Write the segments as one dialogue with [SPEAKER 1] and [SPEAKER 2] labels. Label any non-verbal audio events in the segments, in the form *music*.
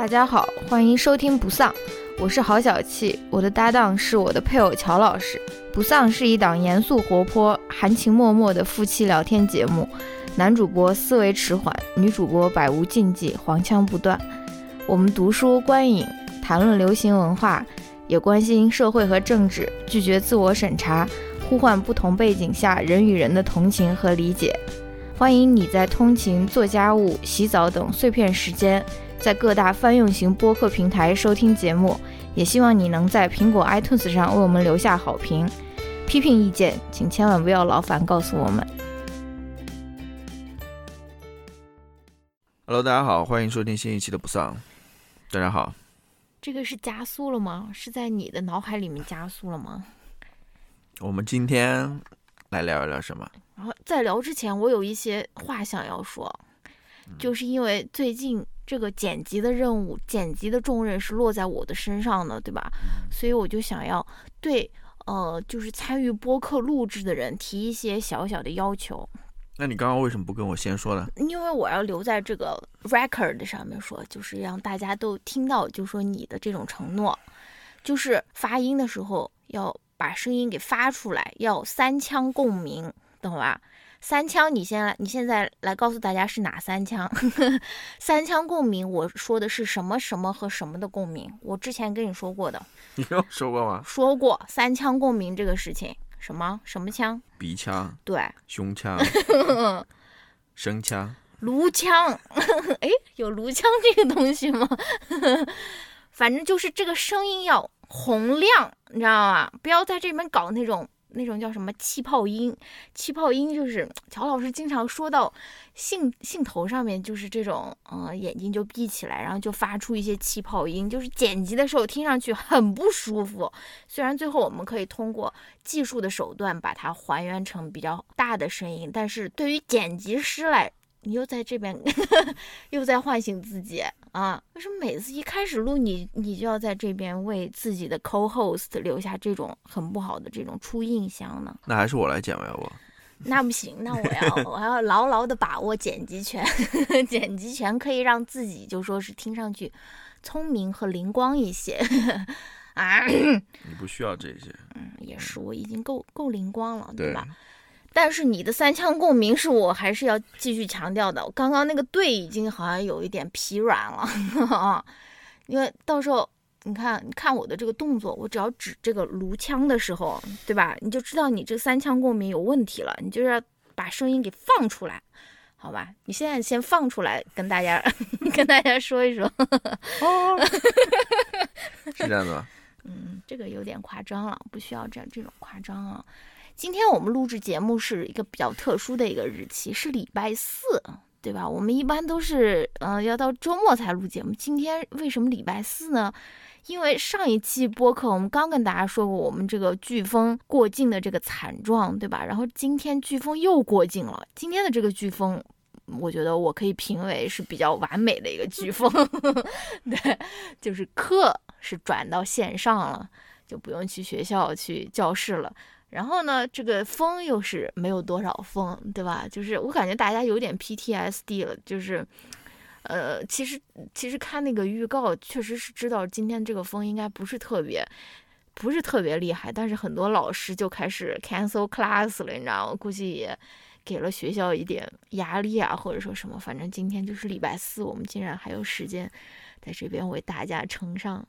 [SPEAKER 1] 大家好，欢迎收听不丧，我是郝小气，我的搭档是我的配偶乔老师。不丧是一档严肃活泼、含情脉脉的夫妻聊天节目，男主播思维迟缓，女主播百无禁忌，黄腔不断。我们读书观影，谈论流行文化，也关心社会和政治，拒绝自我审查，呼唤不同背景下人与人的同情和理解。欢迎你在通勤、做家务、洗澡等碎片时间，在各大泛用型播客平台收听节目。也希望你能在苹果 iTunes 上为我们留下好评。批评意见，请千万不要劳烦告诉我们。
[SPEAKER 2] Hello，大家好，欢迎收听新一期的不丧。大家好，
[SPEAKER 1] 这个是加速了吗？是在你的脑海里面加速了吗？
[SPEAKER 2] 我们今天来聊一聊什么？
[SPEAKER 1] 然后在聊之前，我有一些话想要说，就是因为最近这个剪辑的任务、剪辑的重任是落在我的身上的，对吧？所以我就想要对呃，就是参与播客录制的人提一些小小的要求，
[SPEAKER 2] 那你刚刚为什么不跟我先说呢？
[SPEAKER 1] 因为我要留在这个 record 上面说，就是让大家都听到，就说你的这种承诺，就是发音的时候要把声音给发出来，要三腔共鸣，懂吧？三腔，你先来，你现在来告诉大家是哪三腔？*laughs* 三腔共鸣，我说的是什么什么和什么的共鸣？我之前跟你说过的，*laughs*
[SPEAKER 2] 你跟我说过吗？
[SPEAKER 1] 说过三腔共鸣这个事情，什么什么腔？
[SPEAKER 2] 鼻腔、
[SPEAKER 1] 对，
[SPEAKER 2] 胸腔、*laughs* 声腔。
[SPEAKER 1] 颅腔，哎，有颅腔这个东西吗？反正就是这个声音要洪亮，你知道吗？不要在这边搞那种那种叫什么气泡音。气泡音就是乔老师经常说到兴兴头上面，就是这种，呃，眼睛就闭起来，然后就发出一些气泡音，就是剪辑的时候听上去很不舒服。虽然最后我们可以通过技术的手段把它还原成比较大的声音，但是对于剪辑师来，你又在这边 *laughs* 又在唤醒自己啊！为什么每次一开始录你，你就要在这边为自己的 co-host 留下这种很不好的这种初印象呢？
[SPEAKER 2] 那还是我来讲吧，要不？
[SPEAKER 1] 那不行，那我要我要牢牢的把握剪辑权，*laughs* 剪辑权可以让自己就说是听上去聪明和灵光一些 *coughs* 啊。
[SPEAKER 2] 你不需要这些，
[SPEAKER 1] 嗯，也是，我已经够够灵光了，对
[SPEAKER 2] 对
[SPEAKER 1] 吧？但是你的三腔共鸣是我还是要继续强调的。刚刚那个对已经好像有一点疲软了啊，因为到时候你看，你看我的这个动作，我只要指这个颅腔的时候，对吧？你就知道你这三腔共鸣有问题了，你就是要把声音给放出来，好吧？你现在先放出来，跟大家 *laughs* 跟大家说一说。*laughs*
[SPEAKER 2] 是这样的吗？
[SPEAKER 1] 嗯，这个有点夸张了，不需要这样这种夸张啊。今天我们录制节目是一个比较特殊的一个日期，是礼拜四，对吧？我们一般都是嗯、要到周末才录节目，今天为什么礼拜四呢？因为上一期播客我们刚跟大家说过我们这个飓风过境的这个惨状，对吧？然后今天飓风又过境了，今天的这个飓风。我觉得我可以评为是比较完美的一个飓风，*laughs* 对，就是课是转到线上了，就不用去学校去教室了。然后呢，这个风又是没有多少风，对吧？就是我感觉大家有点 PTSD 了，就是，呃，其实其实看那个预告，确实是知道今天这个风应该不是特别。不是特别厉害，但是很多老师就开始 cancel class 了，你知道吗？估计也给了学校一点压力啊，或者说什么。反正今天就是礼拜四，我们竟然还有时间在这边为大家呈上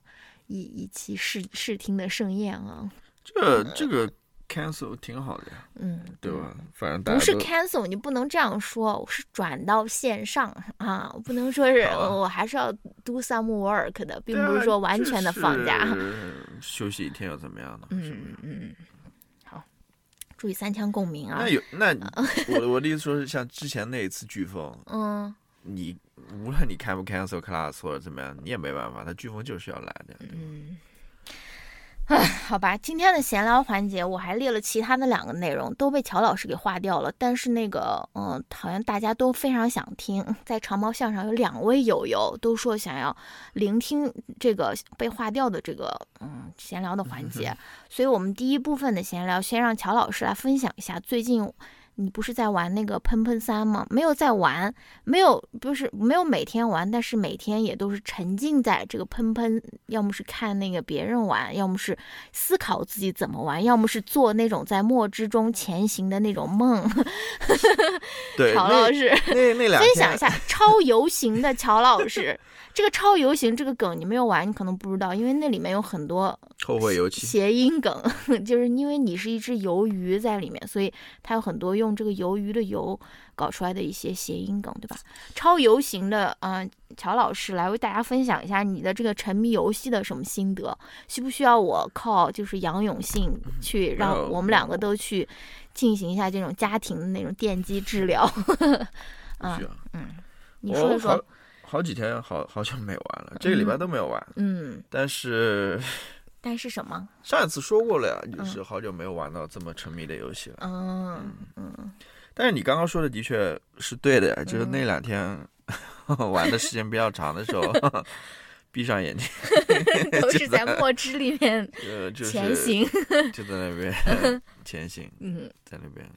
[SPEAKER 1] 一一期视视听的盛宴啊！
[SPEAKER 2] 这这个 cancel 挺好的呀，
[SPEAKER 1] 嗯，
[SPEAKER 2] 对吧？反正大
[SPEAKER 1] 不是 cancel，你不能这样说，我是转到线上啊，我不能说是
[SPEAKER 2] 啊
[SPEAKER 1] 我还是要 do some work 的，并不是说完全的放假。
[SPEAKER 2] 就是休息一天又怎么样呢？是不是
[SPEAKER 1] 嗯嗯，好，注意三腔共鸣啊
[SPEAKER 2] 那。有那我我的意思说是像之前那一次飓风，
[SPEAKER 1] 嗯
[SPEAKER 2] 你无论你 can 不 cancel class 或者怎么样，你也没办法，它飓风就是要来的。
[SPEAKER 1] 嗯。唉，*laughs* 好吧，今天的闲聊环节我还列了其他的两个内容，都被乔老师给划掉了。但是那个，嗯，好像大家都非常想听。在长毛象上有两位友友都说想要聆听这个被划掉的这个，嗯，闲聊的环节。*laughs* 所以我们第一部分的闲聊，先让乔老师来分享一下最近你不是在玩那个喷喷三吗？没有在玩，没有不是没有每天玩，但是每天也都是沉浸在这个喷喷，要么是看那个别人玩，要么是思考自己怎么玩，要么是做那种在墨汁中前行的那种梦。*laughs*
[SPEAKER 2] 对，
[SPEAKER 1] 乔老师
[SPEAKER 2] 那那 *laughs* 两
[SPEAKER 1] 分享一下 *laughs* 超游行的乔老师。这个超游行这个梗你没有玩，你可能不知道，因为那里面有很多
[SPEAKER 2] 后会有期
[SPEAKER 1] 谐音梗，就是因为你是一只鱿鱼在里面，所以它有很多用这个鱿鱼的鱿搞出来的一些谐音梗，对吧？超游行的，嗯，乔老师来为大家分享一下你的这个沉迷游戏的什么心得？需不需要我靠就是杨永信去让我们两个都去进行一下这种家庭的那种电击治疗？*laughs* 啊，嗯，你说一说。
[SPEAKER 2] 好几天，好好久没玩了，这个礼拜都没有玩。
[SPEAKER 1] 嗯，
[SPEAKER 2] 但是，
[SPEAKER 1] 但是什么？
[SPEAKER 2] 上一次说过了呀，就是好久没有玩到这么沉迷的游戏了。
[SPEAKER 1] 嗯嗯。
[SPEAKER 2] 但是你刚刚说的的确是对的呀，就是那两天 *laughs* 玩的时间比较长的时候，*laughs* 闭上眼睛，*laughs*
[SPEAKER 1] 都是在墨汁里面前行，
[SPEAKER 2] 就在那边前行。嗯，在那边，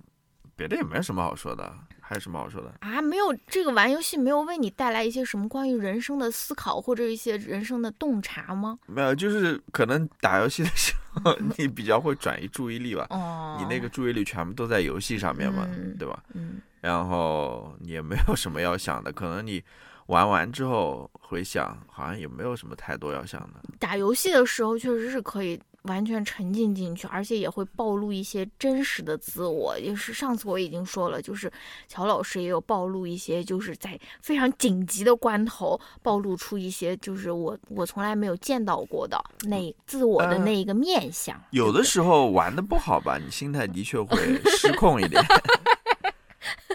[SPEAKER 2] 别的也没什么好说的。还有什么好说的
[SPEAKER 1] 啊？没有这个玩游戏没有为你带来一些什么关于人生的思考或者一些人生的洞察吗？
[SPEAKER 2] 没有，就是可能打游戏的时候 *laughs* 你比较会转移注意力吧。
[SPEAKER 1] 哦，
[SPEAKER 2] 你那个注意力全部都在游戏上面嘛，对吧？
[SPEAKER 1] 嗯。
[SPEAKER 2] 然后你也没有什么要想的，可能你玩完之后回想，好像也没有什么太多要想的。
[SPEAKER 1] 打游戏的时候确实是可以。完全沉浸进去，而且也会暴露一些真实的自我。也是上次我已经说了，就是乔老师也有暴露一些，就是在非常紧急的关头暴露出一些，就是我我从来没有见到过的那自我的那一个面相。
[SPEAKER 2] 有的时候玩的不好吧，你心态的确会失控一点。*laughs*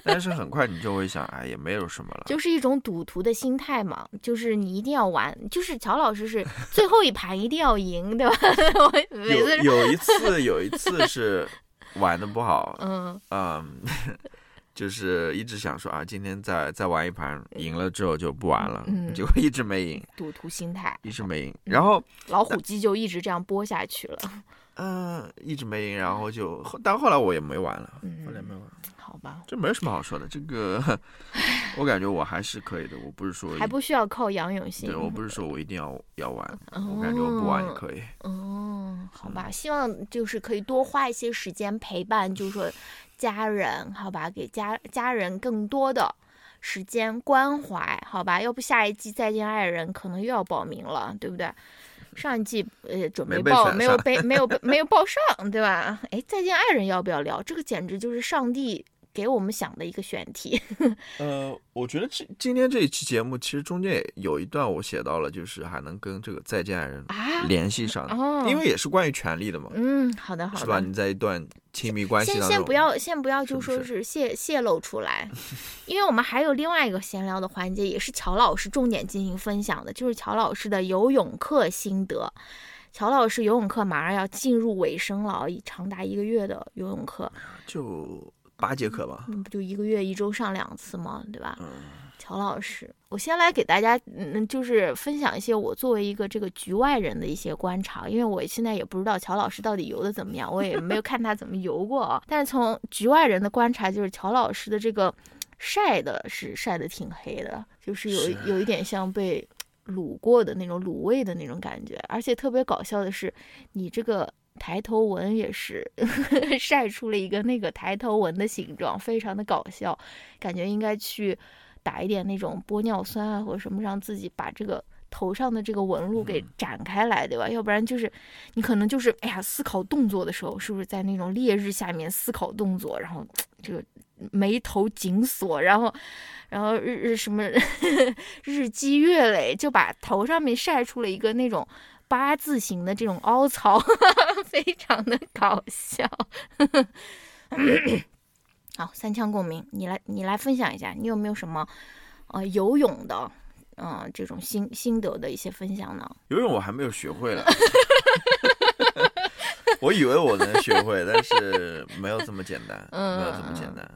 [SPEAKER 2] 但是很快你就会想，哎，也没有什么了，
[SPEAKER 1] 就是一种赌徒的心态嘛，就是你一定要玩，就是乔老师是 *laughs* 最后一盘一定要赢，对吧？*laughs*
[SPEAKER 2] 有有一次，有一次是玩的不好，*laughs*
[SPEAKER 1] 嗯
[SPEAKER 2] 嗯，就是一直想说啊，今天再再玩一盘，赢了之后就不玩了，结果一直没赢，
[SPEAKER 1] 赌徒心态
[SPEAKER 2] 一直没赢，然后
[SPEAKER 1] 老虎机就一直这样播下去了，
[SPEAKER 2] 嗯，一直没赢，然后就但后来我也没玩了，后来没玩。
[SPEAKER 1] 好吧，
[SPEAKER 2] 这没有什么好说的。这个，*laughs* 我感觉我还是可以的。我不是说
[SPEAKER 1] 还不需要靠杨永信。
[SPEAKER 2] 对我不是说我一定要要玩，我感觉我不玩也可以。
[SPEAKER 1] 哦，好吧，希望就是可以多花一些时间陪伴，就是说家人，好吧，给家家人更多的时间关怀，好吧。要不下一季再见爱人可能又要报名了，对不对？上一季呃准备报没有被没有没有报上，对吧？哎，再见爱人要不要聊？这个简直就是上帝。给我们想的一个选题。*laughs*
[SPEAKER 2] 呃，我觉得这今天这一期节目其实中间也有一段我写到了，就是还能跟这个再见爱人联系上，因为也是关于权力的嘛。
[SPEAKER 1] 嗯，好的，好的，
[SPEAKER 2] 是吧？你在一段亲密关系
[SPEAKER 1] 先先不要，先不要，就说是泄泄露出来，*laughs* 因为我们还有另外一个闲聊的环节，也是乔老师重点进行分享的，就是乔老师的游泳课心得。乔老师游泳课马上要进入尾声了，长达一个月的游泳课，
[SPEAKER 2] 就。八节课吧，
[SPEAKER 1] 那不就一个月一周上两次吗？对吧？乔老师，我先来给大家，嗯，就是分享一些我作为一个这个局外人的一些观察，因为我现在也不知道乔老师到底游的怎么样，我也没有看他怎么游过啊。但是从局外人的观察，就是乔老师的这个晒的是晒的挺黑的，就是有有一点像被卤过的那种卤味的那种感觉，而且特别搞笑的是，你这个。抬头纹也是 *laughs* 晒出了一个那个抬头纹的形状，非常的搞笑，感觉应该去打一点那种玻尿酸啊或者什么，让自己把这个头上的这个纹路给展开来，对吧？要不然就是你可能就是哎呀，思考动作的时候，是不是在那种烈日下面思考动作，然后这个眉头紧锁，然后然后日日什么 *laughs* 日积月累，就把头上面晒出了一个那种。八字形的这种凹槽，*laughs* 非常的搞笑。好，三腔共鸣，你来，你来分享一下，你有没有什么呃游泳的，嗯，这种心心得的一些分享呢？
[SPEAKER 2] 游泳我还没有学会了，*laughs* 我以为我能学会，但是没有这么简单，嗯没有这么简单。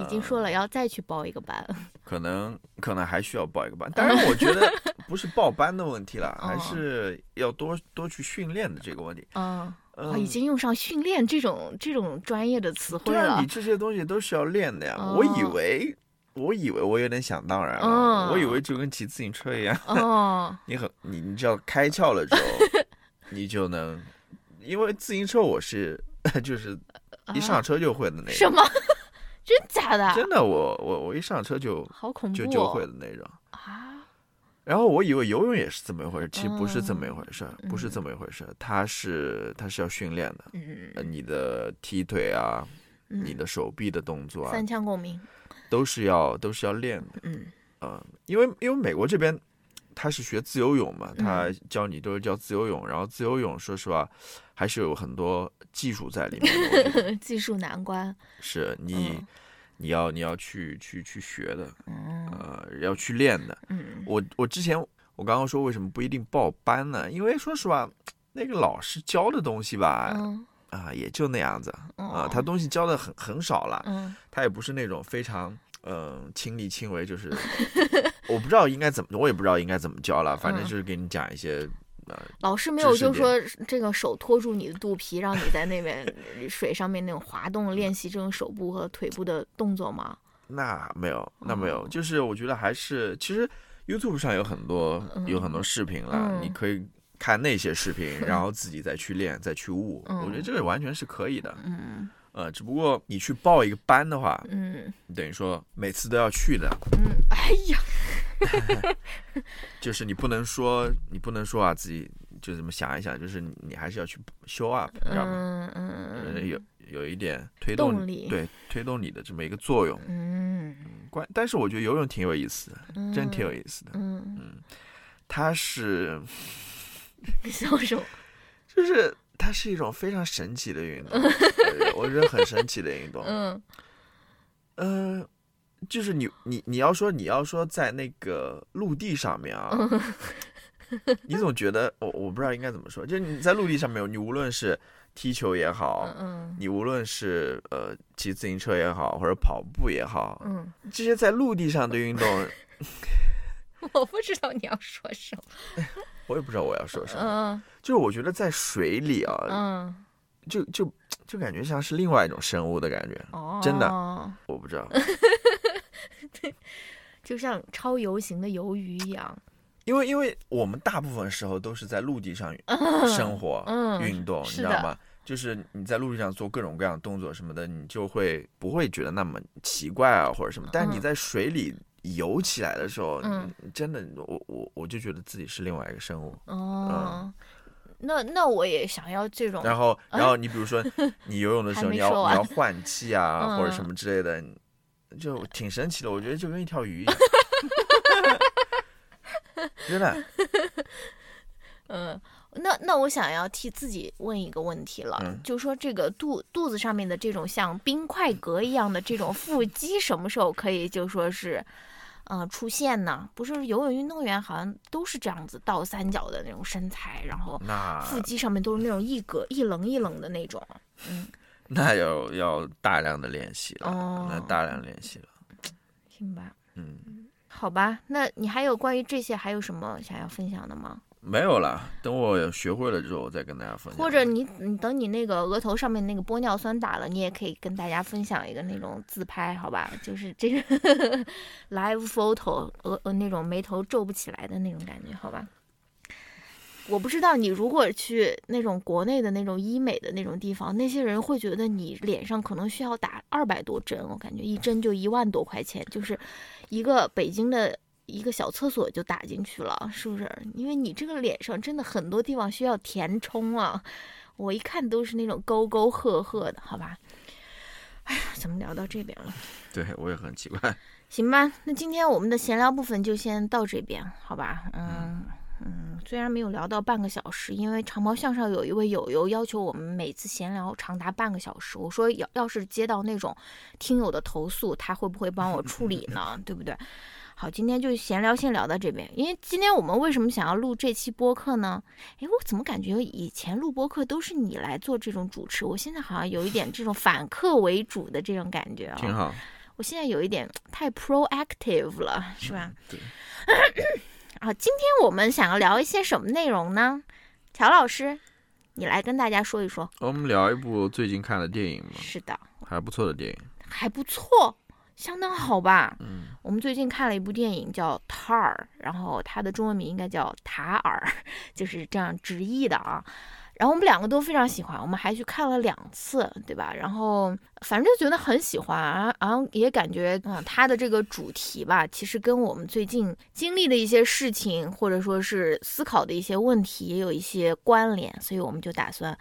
[SPEAKER 1] 已经说了要再去报一个班，
[SPEAKER 2] 可能可能还需要报一个班，当然我觉得不是报班的问题了，还是要多多去训练的这个问题。
[SPEAKER 1] 嗯，哦，已经用上训练这种这种专业的词汇了。
[SPEAKER 2] 对你这些东西都是要练的呀。我以为，我以为我有点想当然了。我以为就跟骑自行车一样。哦，*laughs* 你很你你只要开窍了之后，你就能。因为自行车我是 *laughs* 就是一上车就会的那种。
[SPEAKER 1] 什么？*laughs* 真假的？
[SPEAKER 2] 真的，我我我一上车就
[SPEAKER 1] 好恐怖，
[SPEAKER 2] 就就会的那种啊。然后我以为游泳也是这么一回事，其实不是这么一回事，不是这么一回事。它是它是要训练的，嗯，你的踢腿啊，你的手臂的动作啊，
[SPEAKER 1] 三腔共鸣，
[SPEAKER 2] 都是要都是要练的，嗯嗯，因为因为美国这边他是学自由泳嘛，他教你都是教自由泳，然后自由泳说实话还是有很多技术在里面，*laughs*
[SPEAKER 1] 技术难关，
[SPEAKER 2] 是你。你要你要去去去学的，呃，要去练的。嗯我我之前我刚刚说为什么不一定报班呢？因为说实话，那个老师教的东西吧，啊，也就那样子啊，他东西教的很很少了。他也不是那种非常嗯亲力亲为，就是 *laughs* 我不知道应该怎么，我也不知道应该怎么教了。反正就是给你讲一些。
[SPEAKER 1] 老师没有就说这个手托住你的肚皮，让你在那边 *laughs* 水上面那种滑动练习这种手部和腿部的动作吗？
[SPEAKER 2] 那没有，那没有，就是我觉得还是其实 YouTube 上有很多有很多视频了，你可以看那些视频，然后 *laughs* 自己再去练，再去悟。我觉得这个完全是可以的。嗯，呃，只不过你去报一个班的话，嗯，等于说每次都要去的。
[SPEAKER 1] 嗯，哎呀。*laughs*
[SPEAKER 2] 就是你不能说，你不能说啊，自己就这么想一想，就是你还是要去 show up，知道吗？嗯嗯有有一点推动
[SPEAKER 1] 力，
[SPEAKER 2] 对，推动你的这么一个作用。嗯关，但是我觉得游泳挺有意思的，真挺有意思的。嗯嗯，它是，
[SPEAKER 1] 笑什么？*laughs*
[SPEAKER 2] 就是它是一种非常神奇的运动，*laughs* 我觉得很神奇的运动。嗯嗯。就是你你你要说你要说在那个陆地上面啊，*laughs* 你总觉得我我不知道应该怎么说，就是你在陆地上面，你无论是踢球也好，嗯，你无论是呃骑自行车也好，或者跑步也好，嗯，这些在陆地上的运动，*laughs*
[SPEAKER 1] 我不知道你要说什么，*laughs*
[SPEAKER 2] 我也不知道我要说什么，嗯，就是我觉得在水里啊，嗯，就就就感觉像是另外一种生物的感觉，哦，真的，我不知道。*laughs*
[SPEAKER 1] 就像超游行的鱿鱼一样，
[SPEAKER 2] 因为因为我们大部分时候都是在陆地上 *laughs* 生活、运动，你知道吗？就是你在陆地上做各种各样的动作什么的，你就会不会觉得那么奇怪啊，或者什么？但是你在水里游起来的时候，真的，我我我就觉得自己是另外一个生物。哦，
[SPEAKER 1] 那那我也想要这种。
[SPEAKER 2] 然后然 *laughs* 后你比如说你游泳的时候，你要你要换气啊，或者什么之类的。就挺神奇的，我觉得就跟一条鱼一样，*laughs* 真的。*laughs*
[SPEAKER 1] 嗯，那那我想要替自己问一个问题了，就说这个肚肚子上面的这种像冰块格一样的这种腹肌，什么时候可以就说是，嗯，出现呢？不是游泳运动员好像都是这样子倒三角的那种身材，然后腹肌上面都是那种一格一棱一棱的那种，嗯。
[SPEAKER 2] 那要要大量的练习了，哦那大量练习了，
[SPEAKER 1] 行吧，嗯，好吧，那你还有关于这些还有什么想要分享的吗？
[SPEAKER 2] 没有了，等我学会了之后我再跟大家分享。
[SPEAKER 1] 或者你你等你那个额头上面那个玻尿酸打了，你也可以跟大家分享一个那种自拍，好吧？就是这个 *laughs* live photo，额呃那种眉头皱不起来的那种感觉，好吧？我不知道你如果去那种国内的那种医美的那种地方，那些人会觉得你脸上可能需要打二百多针，我感觉一针就一万多块钱，就是一个北京的一个小厕所就打进去了，是不是？因为你这个脸上真的很多地方需要填充啊，我一看都是那种沟沟壑壑的，好吧？哎呀，怎么聊到这边了？*laughs*
[SPEAKER 2] 对我也很奇怪。
[SPEAKER 1] 行吧，那今天我们的闲聊部分就先到这边，好吧？嗯。嗯，虽然没有聊到半个小时，因为长毛向上有一位友友要求我们每次闲聊长达半个小时。我说要要是接到那种听友的投诉，他会不会帮我处理呢？*laughs* 对不对？好，今天就闲聊先聊到这边。因为今天我们为什么想要录这期播客呢？诶，我怎么感觉以前录播客都是你来做这种主持，我现在好像有一点这种反客为主的这种感觉啊。
[SPEAKER 2] 挺好。
[SPEAKER 1] 我现在有一点太 proactive 了，是吧？
[SPEAKER 2] 对。*laughs*
[SPEAKER 1] 啊，今天我们想要聊一些什么内容呢？乔老师，你来跟大家说一说。
[SPEAKER 2] 我们聊一部最近看的电影嘛？
[SPEAKER 1] 是的，
[SPEAKER 2] 还不错的电影，
[SPEAKER 1] 还不错，相当好吧？
[SPEAKER 2] 嗯，
[SPEAKER 1] 我们最近看了一部电影叫《塔尔》，然后它的中文名应该叫《塔尔》，就是这样直译的啊。然后我们两个都非常喜欢，我们还去看了两次，对吧？然后反正就觉得很喜欢，然后也感觉啊，它的这个主题吧，其实跟我们最近经历的一些事情，或者说是思考的一些问题，也有一些关联，所以我们就打算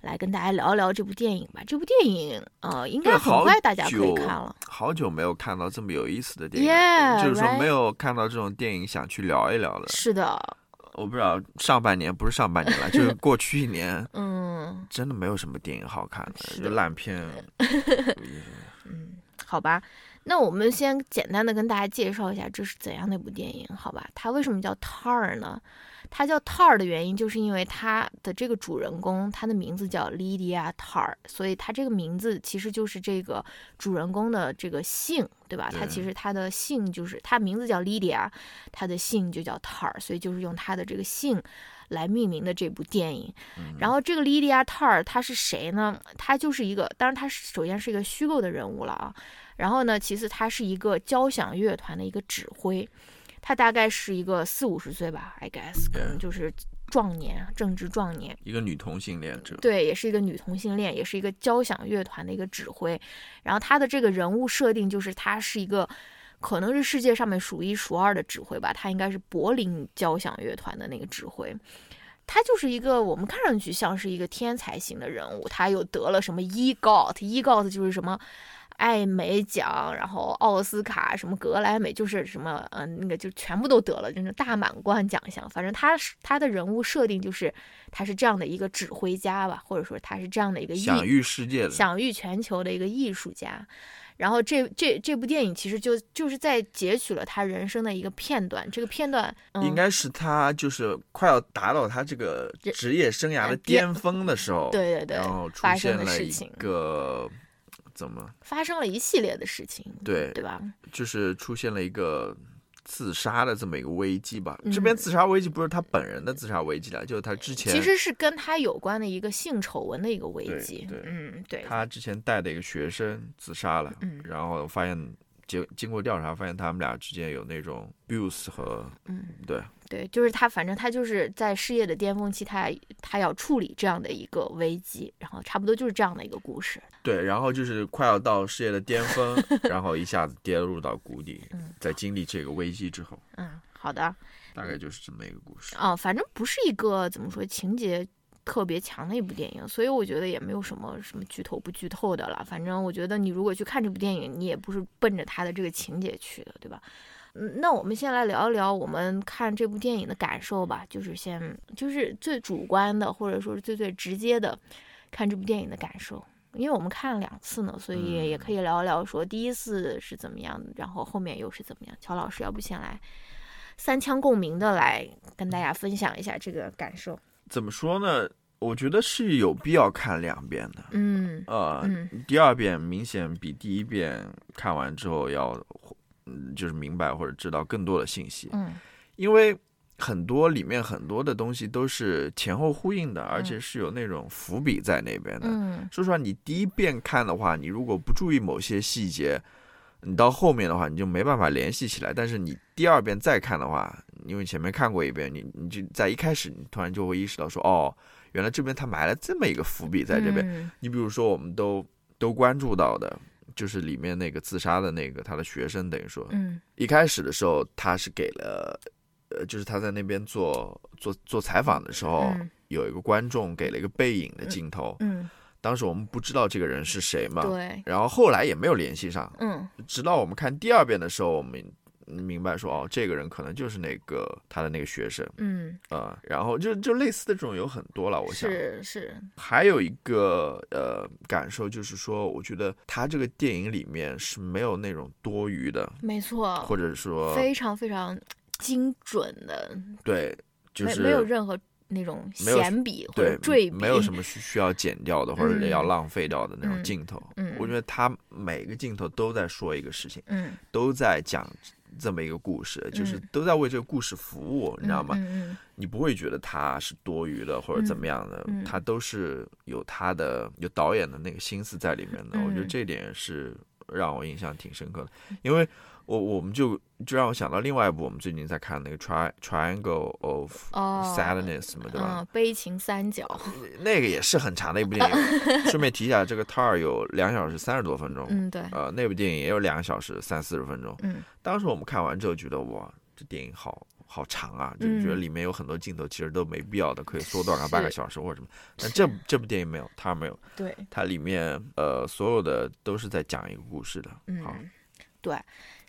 [SPEAKER 1] 来跟大家聊一聊这部电影吧。这部电影呃，应该很快大家可以看了。
[SPEAKER 2] 好久没有看到这么有意思的电影，就是说没有看到这种电影想去聊一聊的。
[SPEAKER 1] 是的。
[SPEAKER 2] 我不知道上半年不是上半年了，就是过去一年，*laughs*
[SPEAKER 1] 嗯，
[SPEAKER 2] 真的没有什么电影好看的，就烂片。*laughs*
[SPEAKER 1] 嗯，好吧，那我们先简单的跟大家介绍一下这是怎样的一部电影，好吧？它为什么叫 Tar 呢？它叫 Tar 的原因，就是因为它的这个主人公，他的名字叫 Lydia Tar，所以它这个名字其实就是这个主人公的这个姓，对吧？他其实他的姓就是他名字叫 Lydia，他的姓就叫 Tar，所以就是用他的这个姓来命名的这部电影。然后这个 Lydia Tar 他是谁呢？他就是一个，当然他首先是一个虚构的人物了啊。然后呢，其次他是一个交响乐团的一个指挥。他大概是一个四五十岁吧，I guess，可能就是壮年，正值壮年。
[SPEAKER 2] 一个女同性恋者，
[SPEAKER 1] 对，也是一个女同性恋，也是一个交响乐团的一个指挥。然后他的这个人物设定就是他是一个，可能是世界上面数一数二的指挥吧，他应该是柏林交响乐团的那个指挥。他就是一个我们看上去像是一个天才型的人物，他又得了什么 EGOT，EGOT 就是什么。艾美奖，然后奥斯卡，什么格莱美，就是什么，嗯，那个就全部都得了，就是大满贯奖项。反正他是他的人物设定就是他是这样的一个指挥家吧，或者说他是这样的一个
[SPEAKER 2] 享誉世界的、
[SPEAKER 1] 享誉全球的一个艺术家。然后这这这部电影其实就就是在截取了他人生的一个片段，这个片段
[SPEAKER 2] 应该是他就是快要达到他这个职业生涯的巅峰的时候，
[SPEAKER 1] 对对对，
[SPEAKER 2] 然后出现了一个。怎么
[SPEAKER 1] 发生了一系列的事情？
[SPEAKER 2] 对
[SPEAKER 1] 对吧？
[SPEAKER 2] 就是出现了一个自杀的这么一个危机吧。这边自杀危机不是他本人的自杀危机了，就是他之前
[SPEAKER 1] 其实是跟他有关的一个性丑闻的一个危机。
[SPEAKER 2] 对，
[SPEAKER 1] 嗯，对。
[SPEAKER 2] 他之前带的一个学生自杀了，嗯，然后发现。经经过调查，发现他们俩之间有那种 abuse 和
[SPEAKER 1] 嗯，
[SPEAKER 2] 对
[SPEAKER 1] 对，就是他，反正他就是在事业的巅峰期，他他要处理这样的一个危机，然后差不多就是这样的一个故事。
[SPEAKER 2] 对，然后就是快要到事业的巅峰，*laughs* 然后一下子跌入到谷底，在经历这个危机之后，
[SPEAKER 1] 嗯，好的，
[SPEAKER 2] 大概就是这么一个故事
[SPEAKER 1] 啊，反正不是一个怎么说情节。特别强的一部电影，所以我觉得也没有什么什么剧透不剧透的了。反正我觉得你如果去看这部电影，你也不是奔着他的这个情节去的，对吧？嗯，那我们先来聊一聊我们看这部电影的感受吧。就是先就是最主观的，或者说是最最直接的看这部电影的感受。因为我们看了两次呢，所以也可以聊一聊说第一次是怎么样的，然后后面又是怎么样。乔老师，要不先来三腔共鸣的来跟大家分享一下这个感受。
[SPEAKER 2] 怎么说呢？我觉得是有必要看两遍的。
[SPEAKER 1] 嗯，
[SPEAKER 2] 呃，第二遍明显比第一遍看完之后要，嗯，就是明白或者知道更多的信息。
[SPEAKER 1] 嗯，
[SPEAKER 2] 因为很多里面很多的东西都是前后呼应的，而且是有那种伏笔在那边的。
[SPEAKER 1] 嗯，
[SPEAKER 2] 说实话，你第一遍看的话，你如果不注意某些细节，你到后面的话你就没办法联系起来。但是你第二遍再看的话，因为前面看过一遍，你你就在一开始你突然就会意识到说，哦。原来这边他埋了这么一个伏笔在这边，你比如说我们都都关注到的，就是里面那个自杀的那个他的学生，等于说，
[SPEAKER 1] 嗯，
[SPEAKER 2] 一开始的时候他是给了，呃，就是他在那边做做做采访的时候，有一个观众给了一个背影的镜头，
[SPEAKER 1] 嗯，
[SPEAKER 2] 当时我们不知道这个人是谁嘛，
[SPEAKER 1] 对，
[SPEAKER 2] 然后后来也没有联系上，
[SPEAKER 1] 嗯，
[SPEAKER 2] 直到我们看第二遍的时候，我们。明白说哦，这个人可能就是那个他的那个学生，
[SPEAKER 1] 嗯
[SPEAKER 2] 呃，然后就就类似的这种有很多了，我想
[SPEAKER 1] 是是。
[SPEAKER 2] 还有一个呃感受就是说，我觉得他这个电影里面是没有那种多余的，
[SPEAKER 1] 没错，
[SPEAKER 2] 或者说
[SPEAKER 1] 非常非常精准的，
[SPEAKER 2] 对，就是
[SPEAKER 1] 没有任何那种闲笔或者赘笔，
[SPEAKER 2] 没有什么需需要剪掉的或者要浪费掉的那种镜头。
[SPEAKER 1] 嗯，
[SPEAKER 2] 我觉得他每个镜头都在说一个事情，
[SPEAKER 1] 嗯，
[SPEAKER 2] 都在讲。这么一个故事，就是都在为这个故事服务，你知道吗？你不会觉得他是多余的或者怎么样的，他都是有他的有导演的那个心思在里面的。我觉得这点是让我印象挺深刻的，因为。我我们就就让我想到另外一部我们最近在看那个 Tri Triangle of Sadness 嘛，对吧？
[SPEAKER 1] 悲情三角，
[SPEAKER 2] 那个也是很长的一部电影。顺便提一下，这个 Tar 有两小时三十多分钟。
[SPEAKER 1] 嗯，对。
[SPEAKER 2] 呃，那部电影也有两个小时三四十分钟。
[SPEAKER 1] 嗯。
[SPEAKER 2] 当时我们看完之后觉得，哇，这电影好好长啊！就觉得里面有很多镜头其实都没必要的，可以缩短个半个小时或者什么。但这这部电影没有，Tar 没有。
[SPEAKER 1] 对。
[SPEAKER 2] 它里面呃所有的都是在讲一个故事的。
[SPEAKER 1] 嗯，对。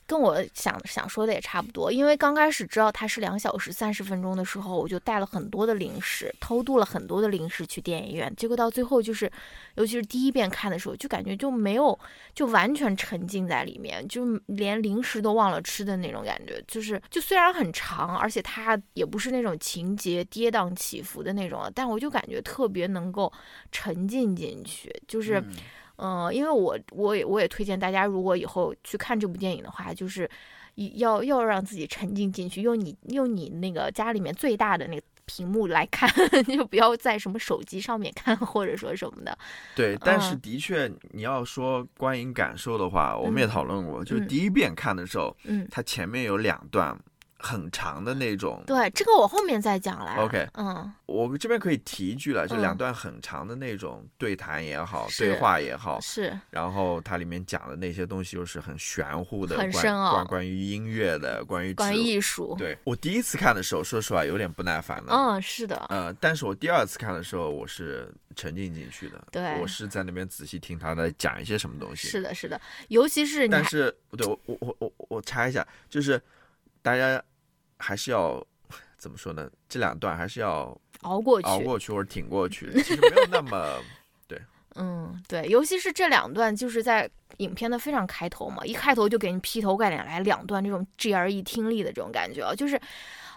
[SPEAKER 1] 跟我想想说的也差不多，因为刚开始知道它是两小时三十分钟的时候，我就带了很多的零食，偷渡了很多的零食去电影院。结果到最后就是，尤其是第一遍看的时候，就感觉就没有，就完全沉浸在里面，就连零食都忘了吃的那种感觉。就是，就虽然很长，而且它也不是那种情节跌宕起伏的那种，但我就感觉特别能够沉浸进去，就是。因为我我也我也推荐大家，如果以后去看这部电影的话，就是要要让自己沉浸进去，用你用你那个家里面最大的那个屏幕来看，*laughs* 就不要在什么手机上面看或者说什么的。
[SPEAKER 2] 对，但是的确你要说观影感受的话，我们也讨论过，就是第一遍看的时候，
[SPEAKER 1] 嗯，
[SPEAKER 2] 它前面有两段。很长的那种，
[SPEAKER 1] 对这个我后面再讲来。
[SPEAKER 2] OK，
[SPEAKER 1] 嗯，
[SPEAKER 2] 我这边可以提一句了，就两段很长的那种对谈也好，对话也好，
[SPEAKER 1] 是。
[SPEAKER 2] 然后它里面讲的那些东西又是很玄乎的，
[SPEAKER 1] 很深奥，
[SPEAKER 2] 关关于音乐的，关于
[SPEAKER 1] 关于艺术。
[SPEAKER 2] 对我第一次看的时候，说实话有点不耐烦的。
[SPEAKER 1] 嗯，是的。
[SPEAKER 2] 呃，但是我第二次看的时候，我是沉浸进去的。
[SPEAKER 1] 对，
[SPEAKER 2] 我是在那边仔细听他在讲一些什么东西。
[SPEAKER 1] 是的，是的，尤其是
[SPEAKER 2] 但是，对我我我我我插一下，就是大家。还是要怎么说呢？这两段还是要
[SPEAKER 1] 熬过去，
[SPEAKER 2] 熬过去或者挺过去，其实没有那么对。*laughs*
[SPEAKER 1] 嗯，对，尤其是这两段，就是在影片的非常开头嘛，一开头就给你劈头盖脸来两段这种 GRE 听力的这种感觉啊，就是，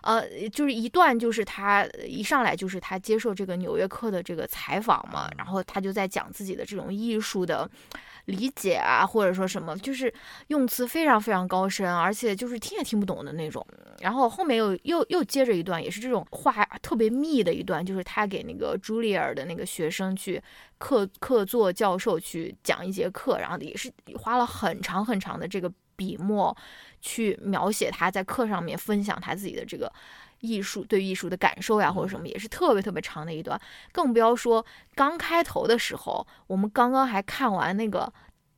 [SPEAKER 1] 呃，就是一段就是他一上来就是他接受这个《纽约客》的这个采访嘛，然后他就在讲自己的这种艺术的。理解啊，或者说什么，就是用词非常非常高深，而且就是听也听不懂的那种。然后后面又又又接着一段，也是这种话特别密的一段，就是他给那个朱丽尔的那个学生去客客座教授去讲一节课，然后也是花了很长很长的这个笔墨去描写他在课上面分享他自己的这个。艺术对艺术的感受呀，或者什么也是特别特别长的一段，更不要说刚开头的时候，我们刚刚还看完那个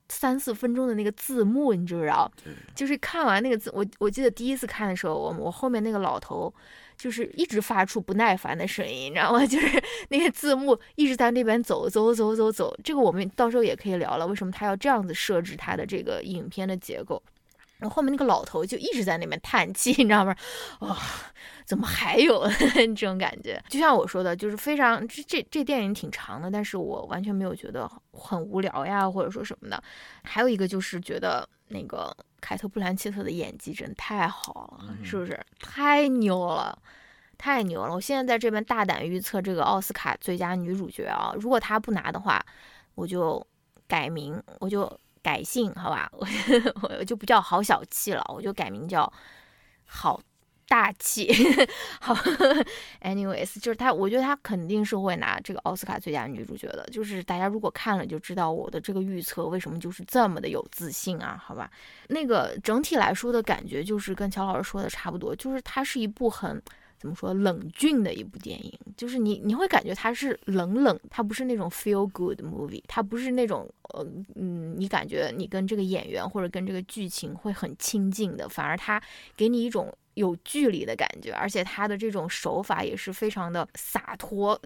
[SPEAKER 1] 三四分钟的那个字幕，你知不知道？就是看完那个字，我我记得第一次看的时候，我我后面那个老头就是一直发出不耐烦的声音，你知道吗？*laughs* 就是那个字幕一直在那边走走走走走，这个我们到时候也可以聊了，为什么他要这样子设置他的这个影片的结构？然后后面那个老头就一直在那边叹气，*laughs* 你知道吗？哇，怎么还有 *laughs* 这种感觉？就像我说的，就是非常这这这电影挺长的，但是我完全没有觉得很无聊呀，或者说什么的。还有一个就是觉得那个凯特·布兰切特的演技真的太好了，是不是？太牛了，太牛了！我现在在这边大胆预测这个奥斯卡最佳女主角啊，如果她不拿的话，我就改名，我就。改姓好吧，*laughs* 我我就不叫好小气了，我就改名叫好大气。好，anyways，就是他，我觉得他肯定是会拿这个奥斯卡最佳女主角的。就是大家如果看了就知道我的这个预测为什么就是这么的有自信啊，好吧？那个整体来说的感觉就是跟乔老师说的差不多，就是它是一部很。怎么说冷峻的一部电影，就是你你会感觉它是冷冷，它不是那种 feel good movie，它不是那种呃嗯，你感觉你跟这个演员或者跟这个剧情会很亲近的，反而它给你一种。有距离的感觉，而且他的这种手法也是非常的洒脱，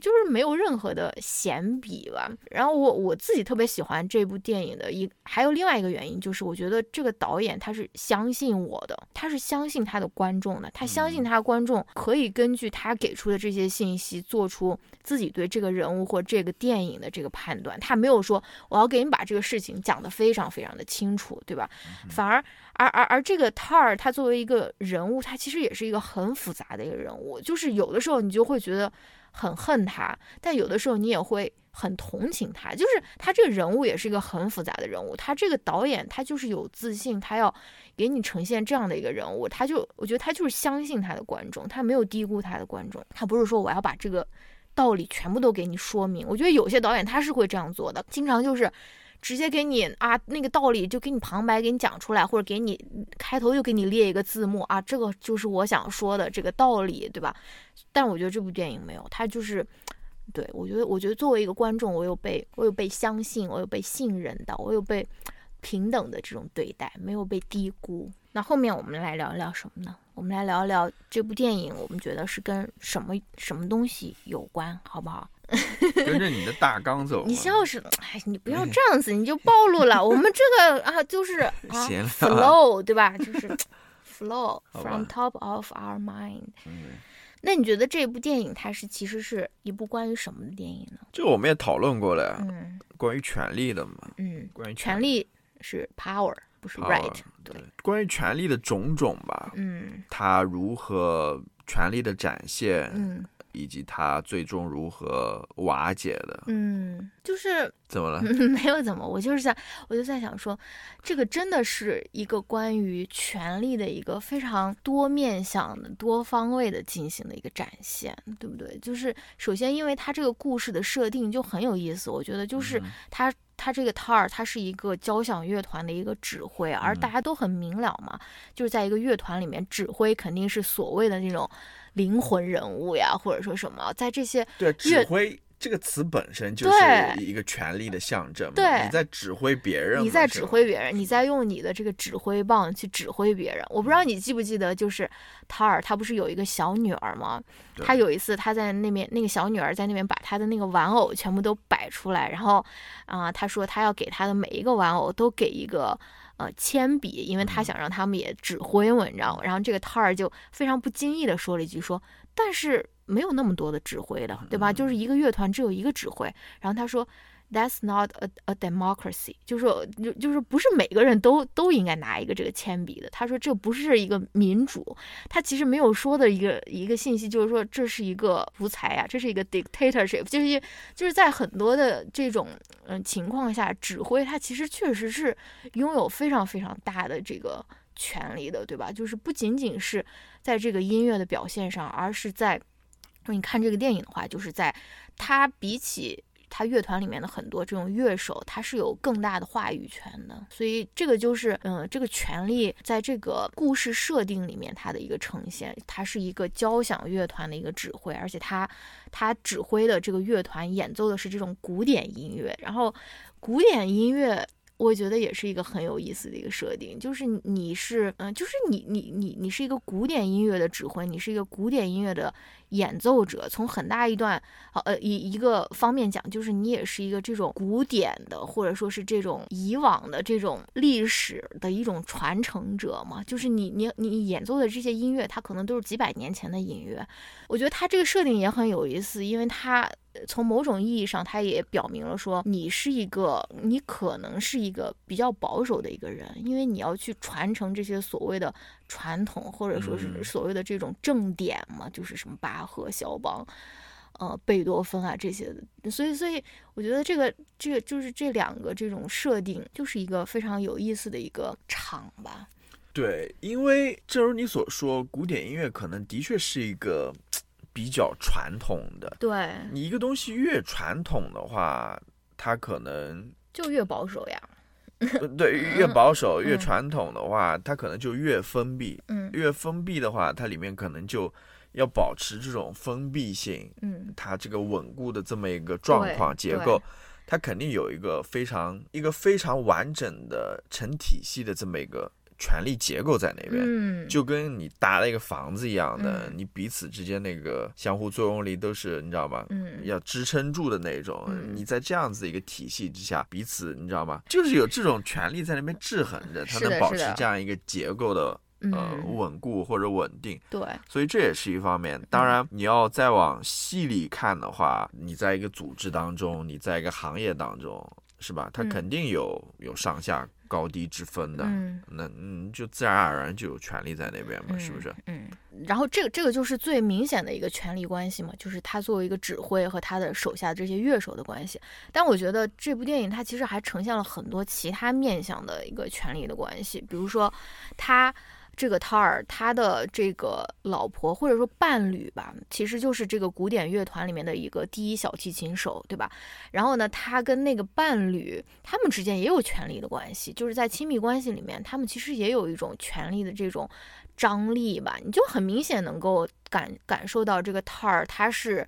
[SPEAKER 1] 就是没有任何的闲笔吧。然后我我自己特别喜欢这部电影的一，还有另外一个原因就是，我觉得这个导演他是相信我的，他是相信他的观众的，他相信他观众可以根据他给出的这些信息做出自己对这个人物或这个电影的这个判断。他没有说我要给你把这个事情讲得非常非常的清楚，对吧？反而。而而而这个 Tar 他作为一个人物，他其实也是一个很复杂的一个人物，就是有的时候你就会觉得很恨他，但有的时候你也会很同情他，就是他这个人物也是一个很复杂的人物。他这个导演他就是有自信，他要给你呈现这样的一个人物，他就我觉得他就是相信他的观众，他没有低估他的观众，他不是说我要把这个道理全部都给你说明。我觉得有些导演他是会这样做的，经常就是。直接给你啊，那个道理就给你旁白给你讲出来，或者给你开头就给你列一个字幕啊，这个就是我想说的这个道理，对吧？但我觉得这部电影没有，它就是，对我觉得，我觉得作为一个观众，我有被我有被相信，我有被信任到，我有被平等的这种对待，没有被低估。那后面我们来聊一聊什么呢？我们来聊一聊这部电影，我们觉得是跟什么什么东西有关，好不好？*laughs*
[SPEAKER 2] 跟着你的大纲走，
[SPEAKER 1] 你笑什么？哎，你不要这样子，你就暴露了。我们这个啊，就是 *laughs* 啊，flow，对吧？就是 flow *laughs* from top of our mind。那你觉得这部电影它是其实是一部关于什么的电影呢？
[SPEAKER 2] 这我们也讨论过了，嗯，关于权力的嘛，
[SPEAKER 1] 嗯，
[SPEAKER 2] 关于
[SPEAKER 1] 权力是 power，不是 right，对，
[SPEAKER 2] 关于权力的种种吧，
[SPEAKER 1] 嗯，
[SPEAKER 2] 它如何权力的展现，
[SPEAKER 1] 嗯。
[SPEAKER 2] 以及他最终如何瓦解的？
[SPEAKER 1] 嗯，就是
[SPEAKER 2] 怎么了？*laughs*
[SPEAKER 1] 没有怎么，我就是在，我就在想说，这个真的是一个关于权力的一个非常多面向的、多方位的进行的一个展现，对不对？就是首先，因为他这个故事的设定就很有意思，我觉得就是他他这个塔尔他是一个交响乐团的一个指挥，而大家都很明了嘛，就是在一个乐团里面指挥肯定是所谓的那种。灵魂人物呀，或者说什么，在这些
[SPEAKER 2] 对指挥这个词本身就是一个权力的象征。
[SPEAKER 1] 对，
[SPEAKER 2] 你在指挥别人，
[SPEAKER 1] 你在指挥别人，你在用你的这个指挥棒去指挥别人。我不知道你记不记得，就是塔尔他不是有一个小女儿吗？他有一次他在那边，那个小女儿在那边把他的那个玩偶全部都摆出来，然后啊，他说他要给他的每一个玩偶都给一个。呃，铅笔，因为他想让他们也指挥嘛，你知道吗？然后这个摊儿就非常不经意的说了一句说，但是没有那么多的指挥的，对吧？就是一个乐团只有一个指挥。然后他说。That's not a a democracy，就是，就就是不是每个人都都应该拿一个这个铅笔的。他说这不是一个民主，他其实没有说的一个一个信息就是说这是一个独裁啊，这是一个 dictatorship，就是就是在很多的这种嗯情况下，指挥他其实确实是拥有非常非常大的这个权利的，对吧？就是不仅仅是在这个音乐的表现上，而是在你看这个电影的话，就是在他比起。他乐团里面的很多这种乐手，他是有更大的话语权的，所以这个就是，嗯，这个权利在这个故事设定里面它的一个呈现。他是一个交响乐团的一个指挥，而且他他指挥的这个乐团演奏的是这种古典音乐，然后古典音乐。我觉得也是一个很有意思的一个设定，就是你是，嗯，就是你你你你是一个古典音乐的指挥，你是一个古典音乐的演奏者。从很大一段，呃，一一个方面讲，就是你也是一个这种古典的，或者说是这种以往的这种历史的一种传承者嘛。就是你你你演奏的这些音乐，它可能都是几百年前的音乐。我觉得它这个设定也很有意思，因为它。从某种意义上，他也表明了说，你是一个，你可能是一个比较保守的一个人，因为你要去传承这些所谓的传统，或者说是所谓的这种正典嘛，就是什么巴赫、肖邦，呃，贝多芬啊这些的。所以，所以我觉得这个，这个就是这两个这种设定，就是一个非常有意思的一个场吧。
[SPEAKER 2] 对，因为正如你所说，古典音乐可能的确是一个。比较传统的，
[SPEAKER 1] 对
[SPEAKER 2] 你一个东西越传统的话，它可能
[SPEAKER 1] 就越保守呀。
[SPEAKER 2] 对，越保守越传统的话，它可能就越封闭。
[SPEAKER 1] 嗯，
[SPEAKER 2] 越封闭的话，它里面可能就要保持这种封闭性。
[SPEAKER 1] 嗯，
[SPEAKER 2] 它这个稳固的这么一个状况结构，它肯定有一个非常一个非常完整的成体系的这么一个。权力结构在那边，就跟你搭了一个房子一样的，你彼此之间那个相互作用力都是你知道吗？
[SPEAKER 1] 嗯，
[SPEAKER 2] 要支撑住的那种。你在这样子一个体系之下，彼此你知道吗？就是有这种权力在那边制衡着，它能保持这样一个结构的呃稳固或者稳定。
[SPEAKER 1] 对，
[SPEAKER 2] 所以这也是一方面。当然，你要再往细里看的话，你在一个组织当中，你在一个行业当中。是吧？它肯定有有上下高低之分的，那嗯，就自然而然就有权利在那边嘛，是不是？
[SPEAKER 1] 嗯，然后这个这个就是最明显的一个权力关系嘛，就是他作为一个指挥和他的手下这些乐手的关系。但我觉得这部电影它其实还呈现了很多其他面向的一个权力的关系，比如说他。这个塔尔他的这个老婆或者说伴侣吧，其实就是这个古典乐团里面的一个第一小提琴手，对吧？然后呢，他跟那个伴侣他们之间也有权力的关系，就是在亲密关系里面，他们其实也有一种权力的这种张力吧？你就很明显能够感感受到这个塔尔他是。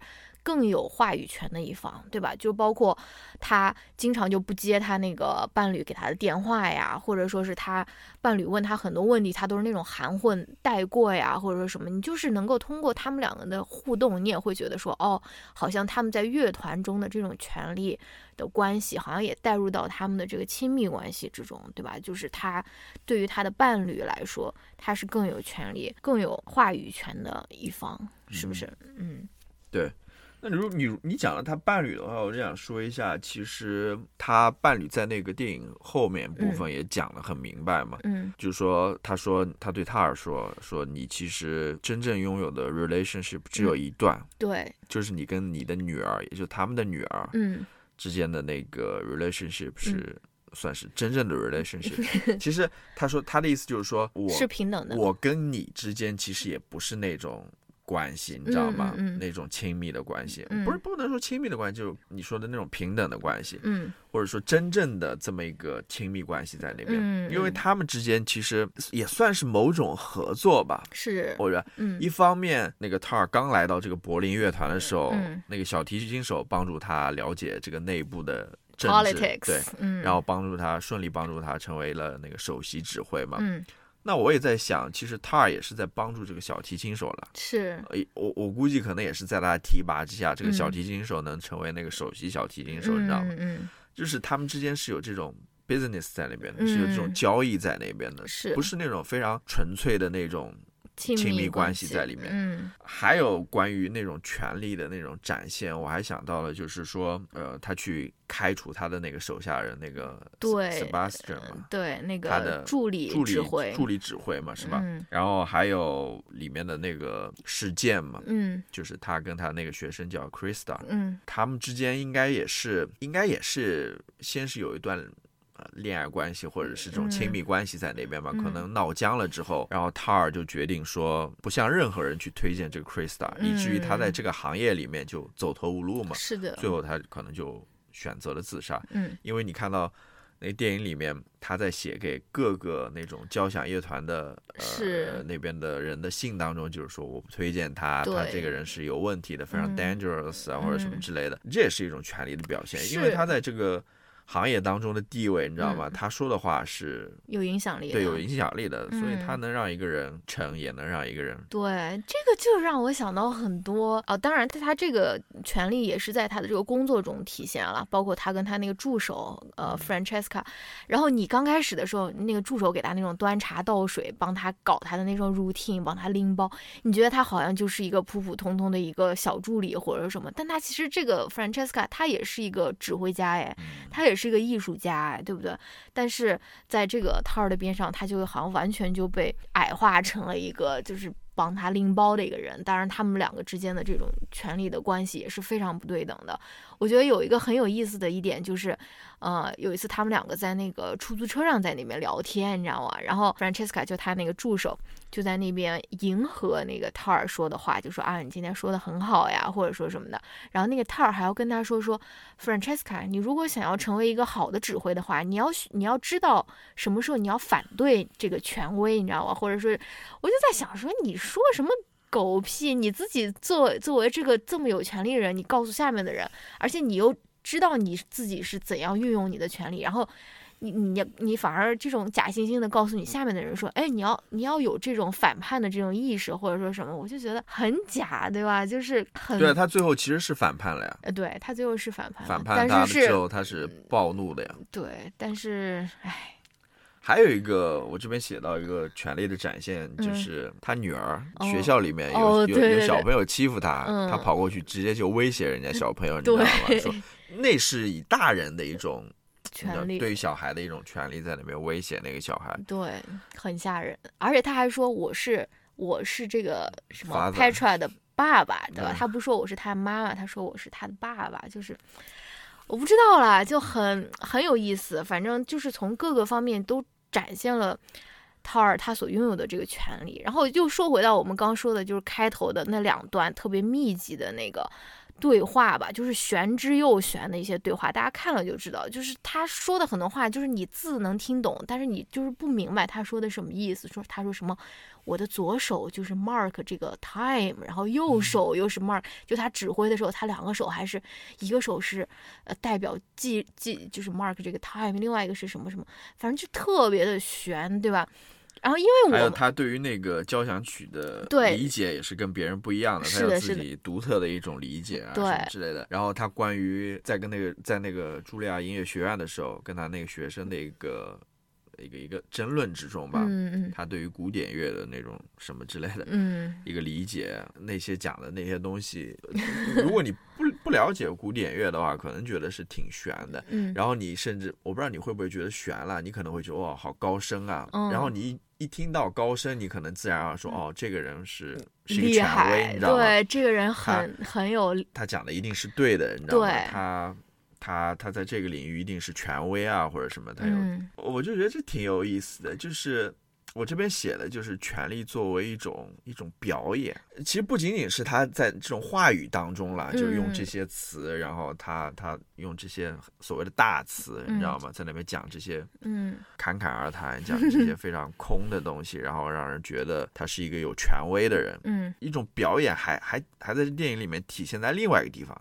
[SPEAKER 1] 更有话语权的一方，对吧？就包括他经常就不接他那个伴侣给他的电话呀，或者说是他伴侣问他很多问题，他都是那种含混带过呀，或者说什么，你就是能够通过他们两个的互动，你也会觉得说，哦，好像他们在乐团中的这种权利的关系，好像也带入到他们的这个亲密关系之中，对吧？就是他对于他的伴侣来说，他是更有权利、更有话语权的一方，是不是？嗯，
[SPEAKER 2] 对。那如果你你讲了他伴侣的话，我就想说一下，其实他伴侣在那个电影后面部分也讲得很明白嘛，
[SPEAKER 1] 嗯，
[SPEAKER 2] 就是说他说他对塔尔说说你其实真正拥有的 relationship 只有一段，
[SPEAKER 1] 对，
[SPEAKER 2] 就是你跟你的女儿，也就是他们的女儿，
[SPEAKER 1] 嗯，
[SPEAKER 2] 之间的那个 relationship 是算是真正的 relationship。*laughs* 其实他说他的意思就是说我
[SPEAKER 1] 是平等的，
[SPEAKER 2] 我跟你之间其实也不是那种。关系你知道吗？那种亲密的关系，不是不能说亲密的关系，就是你说的那种平等的关系，
[SPEAKER 1] 嗯，
[SPEAKER 2] 或者说真正的这么一个亲密关系在那边，因为他们之间其实也算是某种合作吧，
[SPEAKER 1] 是，
[SPEAKER 2] 或者，一方面那个塔尔刚来到这个柏林乐团的时候，那个小提琴手帮助他了解这个内部的政治，对，然后帮助他顺利帮助他成为了那个首席指挥嘛，
[SPEAKER 1] 嗯。
[SPEAKER 2] 那我也在想，其实塔尔也是在帮助这个小提琴手了。
[SPEAKER 1] 是，
[SPEAKER 2] 我我估计可能也是在他提拔之下，这个小提琴手能成为那个首席小提琴手，你知道吗？
[SPEAKER 1] 嗯，
[SPEAKER 2] 就是他们之间是有这种 business 在那边的，是有这种交易在那边的，
[SPEAKER 1] 是
[SPEAKER 2] 不是那种非常纯粹的那种？亲密关系在里面，
[SPEAKER 1] 嗯，
[SPEAKER 2] 还有关于那种权力的那种展现，我还想到了，就是说，呃，他去开除他的那个手下人，那个
[SPEAKER 1] 对
[SPEAKER 2] ，Sebastian 嘛，
[SPEAKER 1] 对，那个
[SPEAKER 2] 他的
[SPEAKER 1] 助理
[SPEAKER 2] 助理
[SPEAKER 1] 指挥
[SPEAKER 2] 助理指挥嘛，是吧？
[SPEAKER 1] 嗯，
[SPEAKER 2] 然后还有里面的那个事件嘛，
[SPEAKER 1] 嗯，
[SPEAKER 2] 就是他跟他那个学生叫 Krista，
[SPEAKER 1] 嗯，
[SPEAKER 2] 他们之间应该也是，应该也是先是有一段。恋爱关系或者是这种亲密关系在那边吧，可能闹僵了之后，然后塔尔就决定说不向任何人去推荐这个 Krista，以至于他在这个行业里面就走投无路嘛。
[SPEAKER 1] 是的，
[SPEAKER 2] 最后他可能就选择了自杀。
[SPEAKER 1] 嗯，
[SPEAKER 2] 因为你看到那电影里面他在写给各个那种交响乐团的呃那边的人的信当中，就是说我不推荐他，他这个人是有问题的，非常 dangerous 啊或者什么之类的，这也是一种权力的表现，因为他在这个。行业当中的地位，你知道吗？他说的话是
[SPEAKER 1] 有影响力，
[SPEAKER 2] 对，有影响力的，所以他能让一个人成，也能让一个人
[SPEAKER 1] 对。这个就让我想到很多啊，当然他他这个权利也是在他的这个工作中体现了，包括他跟他那个助手呃 Francesca，然后你刚开始的时候，那个助手给他那种端茶倒水，帮他搞他的那种 routine，帮他拎包，你觉得他好像就是一个普普通通的一个小助理或者什么，但他其实这个 Francesca 他也是一个指挥家哎，他也。是个艺术家，对不对？但是在这个套儿的边上，他就好像完全就被矮化成了一个，就是。帮他拎包的一个人，当然他们两个之间的这种权力的关系也是非常不对等的。我觉得有一个很有意思的一点就是，呃，有一次他们两个在那个出租车上在那边聊天，你知道吗？然后 Francesca 就他那个助手就在那边迎合那个泰尔说的话，就说啊，你今天说的很好呀，或者说什么的。然后那个泰尔还要跟他说说，Francesca，你如果想要成为一个好的指挥的话，你要你要知道什么时候你要反对这个权威，你知道吗？或者说，我就在想说你。什么狗屁！你自己作为作为这个这么有权利的人，你告诉下面的人，而且你又知道你自己是怎样运用你的权利，然后你你你反而这种假惺惺的告诉你下面的人说，哎，你要你要有这种反叛的这种意识，或者说什么，我就觉得很假，对吧？就是很
[SPEAKER 2] 对他最后其实是反叛了呀，
[SPEAKER 1] 呃，对他最后是反叛，
[SPEAKER 2] 反叛
[SPEAKER 1] 但是
[SPEAKER 2] 之后他是暴怒的呀，
[SPEAKER 1] 对，但是唉。
[SPEAKER 2] 还有一个，我这边写到一个权力的展现，就是他女儿学校里面有有有小朋友欺负他，他跑过去直接就威胁人家小朋友，你知道吗？说那是以大人的一种
[SPEAKER 1] 权利，
[SPEAKER 2] 对于小孩的一种权利，在里面威胁那个小孩，
[SPEAKER 1] 对，很吓人。而且他还说我是我是这个什么 Petra 的爸爸，对吧？他不说我是他妈妈，他说我是他的爸爸，就是我不知道啦，就很很有意思。反正就是从各个方面都展现了。涛儿他所拥有的这个权利，然后又说回到我们刚说的，就是开头的那两段特别密集的那个对话吧，就是玄之又玄的一些对话，大家看了就知道，就是他说的很多话，就是你字能听懂，但是你就是不明白他说的什么意思。说他说什么，我的左手就是 mark 这个 time，然后右手又是 mark，就他指挥的时候，他两个手还是一个手是呃代表记记，就是 mark 这个 time，另外一个是什么什么，反正就特别的玄，对吧？然后，因为我
[SPEAKER 2] 还有他对于那个交响曲的理解也是跟别人不一样的，他有自己独特的一种理解啊什么之类的。然后他关于在跟那个在那个茱莉亚音乐学院的时候，跟他那个学生的一个一个一个争论之中吧，
[SPEAKER 1] 嗯嗯，
[SPEAKER 2] 他对于古典乐的那种什么之类的，
[SPEAKER 1] 嗯，
[SPEAKER 2] 一个理解，那些讲的那些东西，如果你不不了解古典乐的话，可能觉得是挺悬的，
[SPEAKER 1] 嗯，
[SPEAKER 2] 然后你甚至我不知道你会不会觉得悬了，你可能会觉得哇好高深啊，然后你。一听到高深，你可能自然而然说：“哦，这个人是是一个权威，你知道
[SPEAKER 1] 吗？”对，这个人很很有，
[SPEAKER 2] 他讲的一定是对的，你知道吗？他他他在这个领域一定是权威啊，或者什么？他有，我就觉得这挺有意思的，就是。我这边写的就是权力作为一种一种表演，其实不仅仅是他在这种话语当中了，就用这些词，然后他他用这些所谓的大词，你知道吗？在那边讲这些，
[SPEAKER 1] 嗯，
[SPEAKER 2] 侃侃而谈，讲这些非常空的东西，然后让人觉得他是一个有权威的人，
[SPEAKER 1] 嗯，
[SPEAKER 2] 一种表演还还还在电影里面体现在另外一个地方。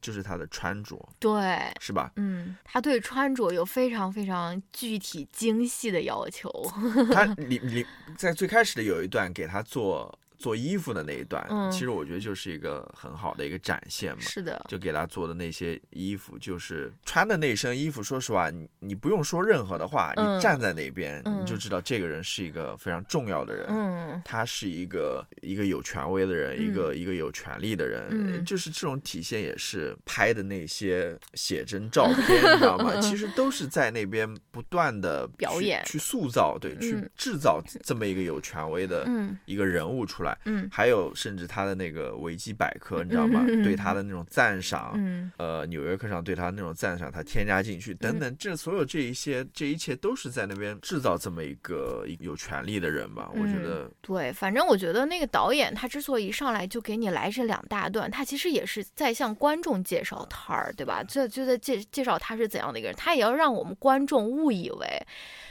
[SPEAKER 2] 就是他的穿着，
[SPEAKER 1] 对，
[SPEAKER 2] 是吧？
[SPEAKER 1] 嗯，他对穿着有非常非常具体精细的要求。*laughs*
[SPEAKER 2] 他，你你在最开始的有一段给他做。做衣服的那一段，其实我觉得就是一个很好的一个展现嘛。
[SPEAKER 1] 是的，
[SPEAKER 2] 就给他做的那些衣服，就是穿的那身衣服。说实话，你你不用说任何的话，你站在那边，你就知道这个人是一个非常重要的人。
[SPEAKER 1] 嗯，
[SPEAKER 2] 他是一个一个有权威的人，一个一个有权利的人。
[SPEAKER 1] 嗯，
[SPEAKER 2] 就是这种体现也是拍的那些写真照片，*laughs* 你知道吗？其实都是在那边不断的
[SPEAKER 1] 表演，
[SPEAKER 2] 去塑造，对，去制造这么一个有权威的一个人物出来。
[SPEAKER 1] 嗯，
[SPEAKER 2] 还有甚至他的那个维基百科，你知道吗？对他的那种赞赏，
[SPEAKER 1] 嗯，
[SPEAKER 2] 呃，纽约客上对他那种赞赏，他添加进去等等，这所有这一些，这一切都是在那边制造这么一个有权利的人吧？我觉得，
[SPEAKER 1] 对，反正我觉得那个导演他之所以上来就给你来这两大段，他其实也是在向观众介绍他儿，对吧？这就在介介绍他是怎样的一个人，他也要让我们观众误以为。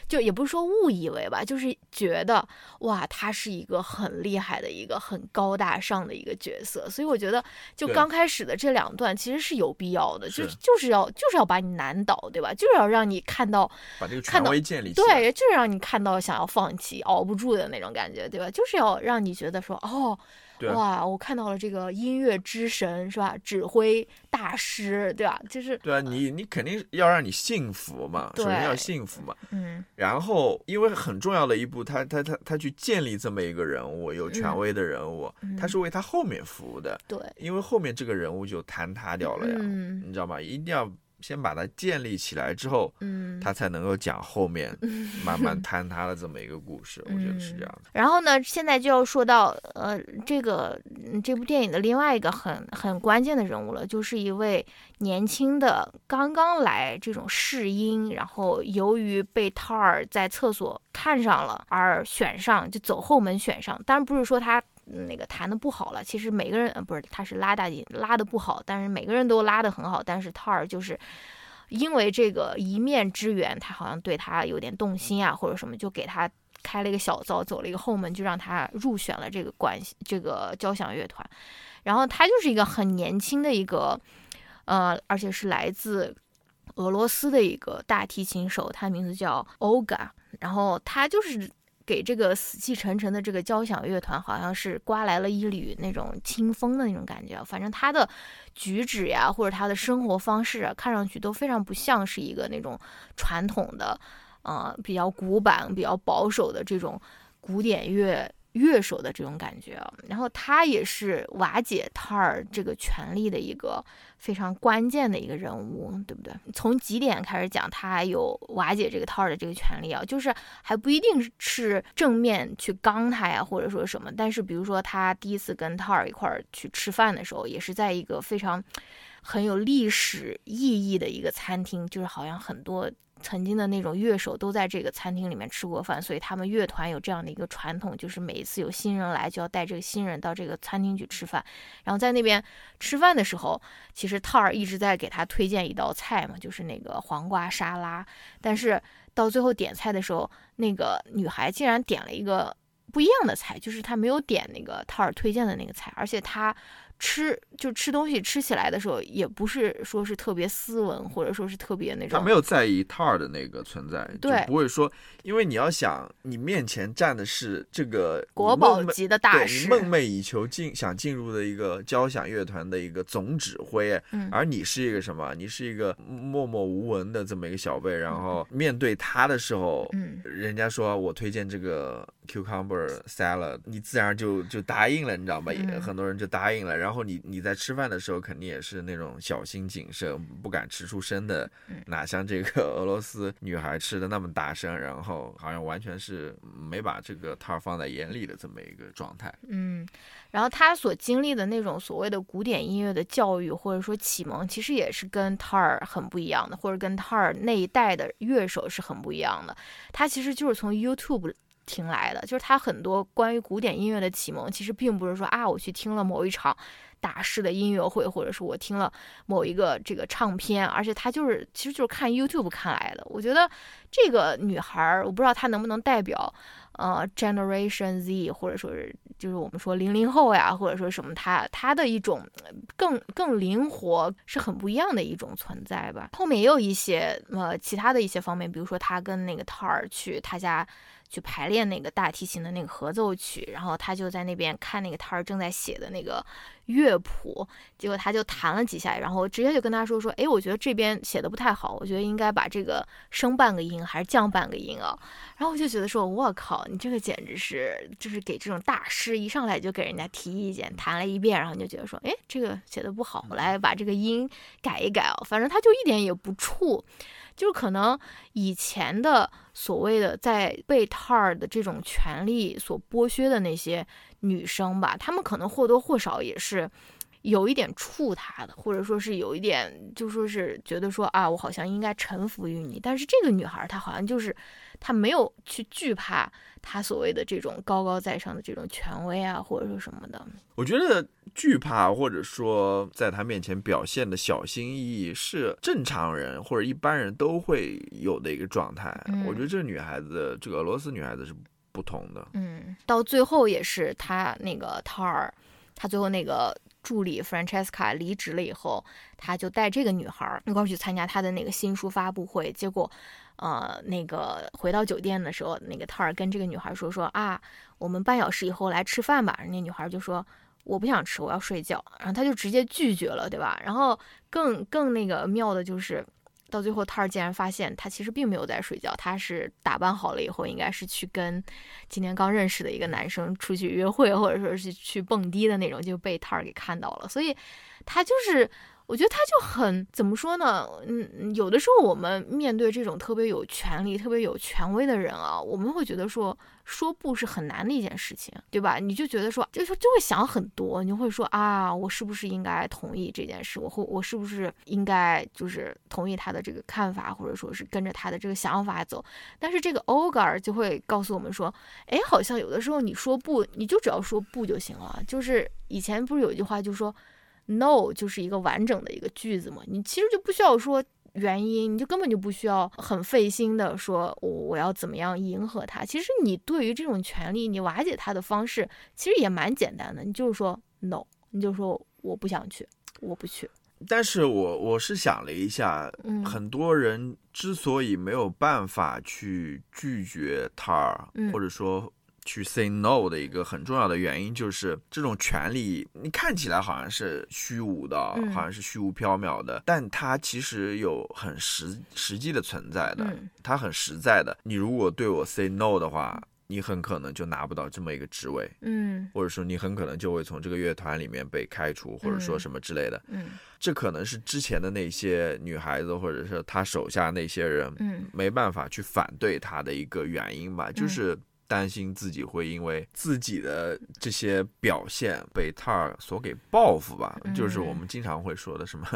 [SPEAKER 1] 就也不是说误以为吧，就是觉得哇，他是一个很厉害的一个很高大上的一个角色，所以我觉得就刚开始的这两段其实是有必要的，就就是要就是要把你难倒，对吧？就是要让你看到
[SPEAKER 2] 把这个权威建立，
[SPEAKER 1] 对，就是让你看到想要放弃、熬不住的那种感觉，对吧？就是要让你觉得说哦。哇，我看到了这个音乐之神是吧？指挥大师对吧？就是
[SPEAKER 2] 对啊，你你肯定要让你幸福嘛，首先要幸福嘛。
[SPEAKER 1] 嗯。
[SPEAKER 2] 然后，因为很重要的一步，他他他他去建立这么一个人物，有权威的人物，他是为他后面服务的。
[SPEAKER 1] 对。
[SPEAKER 2] 因为后面这个人物就坍塌掉了呀，你知道吗？一定要。先把它建立起来之后，
[SPEAKER 1] 嗯，
[SPEAKER 2] 他才能够讲后面 *laughs* 慢慢坍塌的这么一个故事。我觉得是这样的。
[SPEAKER 1] 然后呢，现在就要说到呃，这个这部电影的另外一个很很关键的人物了，就是一位年轻的刚刚来这种试音，然后由于被涛儿在厕所看上了而选上，就走后门选上。当然不是说他。那个弹的不好了，其实每个人，不是，他是拉大提拉的不好，但是每个人都拉的很好，但是涛儿就是因为这个一面之缘，他好像对他有点动心啊，或者什么，就给他开了一个小灶，走了一个后门，就让他入选了这个管这个交响乐团。然后他就是一个很年轻的一个，呃，而且是来自俄罗斯的一个大提琴手，他名字叫 Olga，然后他就是。给这个死气沉沉的这个交响乐团，好像是刮来了一缕那种清风的那种感觉。反正他的举止呀，或者他的生活方式啊，看上去都非常不像是一个那种传统的，呃，比较古板、比较保守的这种古典乐乐手的这种感觉啊。然后他也是瓦解塔尔这个权力的一个非常关键的一个人物，对不对？从几点开始讲，他有瓦解这个塔尔的这个权利啊，就是还不一定是正面去刚他呀，或者说什么。但是比如说他第一次跟塔尔一块儿去吃饭的时候，也是在一个非常很有历史意义的一个餐厅，就是好像很多。曾经的那种乐手都在这个餐厅里面吃过饭，所以他们乐团有这样的一个传统，就是每一次有新人来，就要带这个新人到这个餐厅去吃饭。然后在那边吃饭的时候，其实套儿一直在给他推荐一道菜嘛，就是那个黄瓜沙拉。但是到最后点菜的时候，那个女孩竟然点了一个不一样的菜，就是她没有点那个套儿推荐的那个菜，而且她。吃就吃东西，吃起来的时候也不是说是特别斯文，或者说是特别那种。
[SPEAKER 2] 他没有在意 tar 的那个存在，
[SPEAKER 1] 对，
[SPEAKER 2] 不会说，因为你要想，你面前站的是这个
[SPEAKER 1] 国宝级的大师，
[SPEAKER 2] 梦寐以求进想进入的一个交响乐团的一个总指挥，
[SPEAKER 1] 嗯，
[SPEAKER 2] 而你是一个什么？你是一个默默无闻的这么一个小辈，然后面对他的时候，
[SPEAKER 1] 嗯，
[SPEAKER 2] 人家说我推荐这个 cucumber salad，你自然就就答应了，你知道吗？也很多人就答应了，然后。然后你你在吃饭的时候肯定也是那种小心谨慎，不敢吃出声的，哪像这个 *laughs* 俄罗斯女孩吃的那么大声，然后好像完全是没把这个套放在眼里的这么一个状态。
[SPEAKER 1] 嗯，然后他所经历的那种所谓的古典音乐的教育或者说启蒙，其实也是跟塔尔很不一样的，或者跟塔尔那一代的乐手是很不一样的。他其实就是从 YouTube。听来的，就是他很多关于古典音乐的启蒙，其实并不是说啊，我去听了某一场大师的音乐会，或者是我听了某一个这个唱片，而且他就是其实就是看 YouTube 看来的。我觉得这个女孩，我不知道她能不能代表呃 Generation Z，或者说是就是我们说零零后呀，或者说什么，她她的一种更更灵活，是很不一样的一种存在吧。后面也有一些呃其他的一些方面，比如说他跟那个 Tar 去他家。去排练那个大提琴的那个合奏曲，然后他就在那边看那个摊儿正在写的那个乐谱，结果他就弹了几下，然后直接就跟他说说，哎，我觉得这边写的不太好，我觉得应该把这个升半个音还是降半个音啊。然后我就觉得说，我靠，你这个简直是就是给这种大师一上来就给人家提意见，弹了一遍，然后你就觉得说，哎，这个写的不好，我来把这个音改一改啊。反正他就一点也不怵。就是可能以前的所谓的在被套儿的这种权利所剥削的那些女生吧，她们可能或多或少也是有一点怵他的，或者说是有一点就说是觉得说啊，我好像应该臣服于你。但是这个女孩她好像就是她没有去惧怕他所谓的这种高高在上的这种权威啊，或者说什么的。
[SPEAKER 2] 我觉得。惧怕或者说在他面前表现的小心翼翼，是正常人或者一般人都会有的一个状态。我觉得这个女孩子，这个俄罗斯女孩子是不同的。
[SPEAKER 1] 嗯，到最后也是他那个塔尔，他最后那个助理 Francesca 离职了以后，他就带这个女孩一块去参加他的那个新书发布会。结果，呃，那个回到酒店的时候，那个塔尔跟这个女孩说说啊，我们半小时以后来吃饭吧。那女孩就说。我不想吃，我要睡觉。然后他就直接拒绝了，对吧？然后更更那个妙的就是，到最后他儿竟然发现他其实并没有在睡觉，他是打扮好了以后，应该是去跟今天刚认识的一个男生出去约会，或者说是去蹦迪的那种，就被他儿给看到了。所以他就是。我觉得他就很怎么说呢？嗯，有的时候我们面对这种特别有权力、特别有权威的人啊，我们会觉得说说不是很难的一件事情，对吧？你就觉得说，就就就会想很多，你会说啊，我是不是应该同意这件事？我会，我是不是应该就是同意他的这个看法，或者说是跟着他的这个想法走？但是这个欧格尔就会告诉我们说，哎，好像有的时候你说不，你就只要说不就行了。就是以前不是有一句话，就说。No 就是一个完整的一个句子嘛，你其实就不需要说原因，你就根本就不需要很费心的说我我要怎么样迎合他。其实你对于这种权利，你瓦解他的方式其实也蛮简单的，你就是说 No，你就说我不想去，我不去。
[SPEAKER 2] 但是我我是想了一下，很多人之所以没有办法去拒绝他，或者说。去 say no 的一个很重要的原因就是这种权利，你看起来好像是虚无的，好像是虚无缥缈的，但它其实有很实实际的存在的，它很实在的。你如果对我 say no 的话，你很可能就拿不到这么一个职位，
[SPEAKER 1] 嗯，
[SPEAKER 2] 或者说你很可能就会从这个乐团里面被开除，或者说什么之类的，
[SPEAKER 1] 嗯，
[SPEAKER 2] 这可能是之前的那些女孩子或者是他手下那些人，
[SPEAKER 1] 嗯，
[SPEAKER 2] 没办法去反对他的一个原因吧，就是担心自己会因为自己的这些表现被塔尔所给报复吧，就是我们经常会说的什么。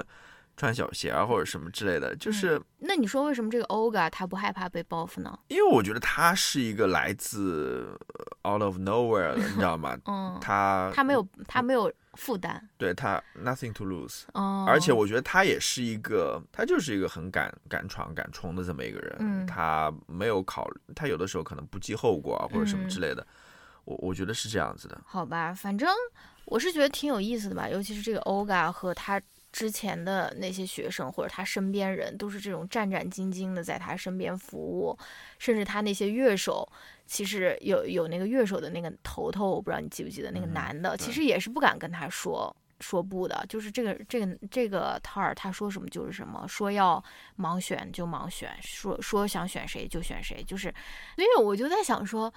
[SPEAKER 2] 穿小鞋啊，或者什么之类的，就是
[SPEAKER 1] 那你说为什么这个欧嘎他不害怕被报复呢？
[SPEAKER 2] 因为我觉得他是一个来自 out of nowhere 的，你知道吗？*laughs*
[SPEAKER 1] 嗯，
[SPEAKER 2] 他
[SPEAKER 1] 他没有他没有负担，
[SPEAKER 2] 对他 nothing to lose。
[SPEAKER 1] 哦，
[SPEAKER 2] 而且我觉得他也是一个，他就是一个很敢敢闯敢冲的这么一个人。
[SPEAKER 1] 嗯，
[SPEAKER 2] 他没有考虑，他有的时候可能不计后果啊，或者什么之类的。我我觉得是这样子的。
[SPEAKER 1] 好吧，反正我是觉得挺有意思的吧，尤其是这个欧嘎和他。之前的那些学生或者他身边人都是这种战战兢兢的在他身边服务，甚至他那些乐手，其实有有那个乐手的那个头头，我不知道你记不记得那个男的，其实也是不敢跟他说说不的，就是这个这个这个塔尔他说什么就是什么，说要盲选就盲选，说说想选谁就选谁，就是，所以我就在想说，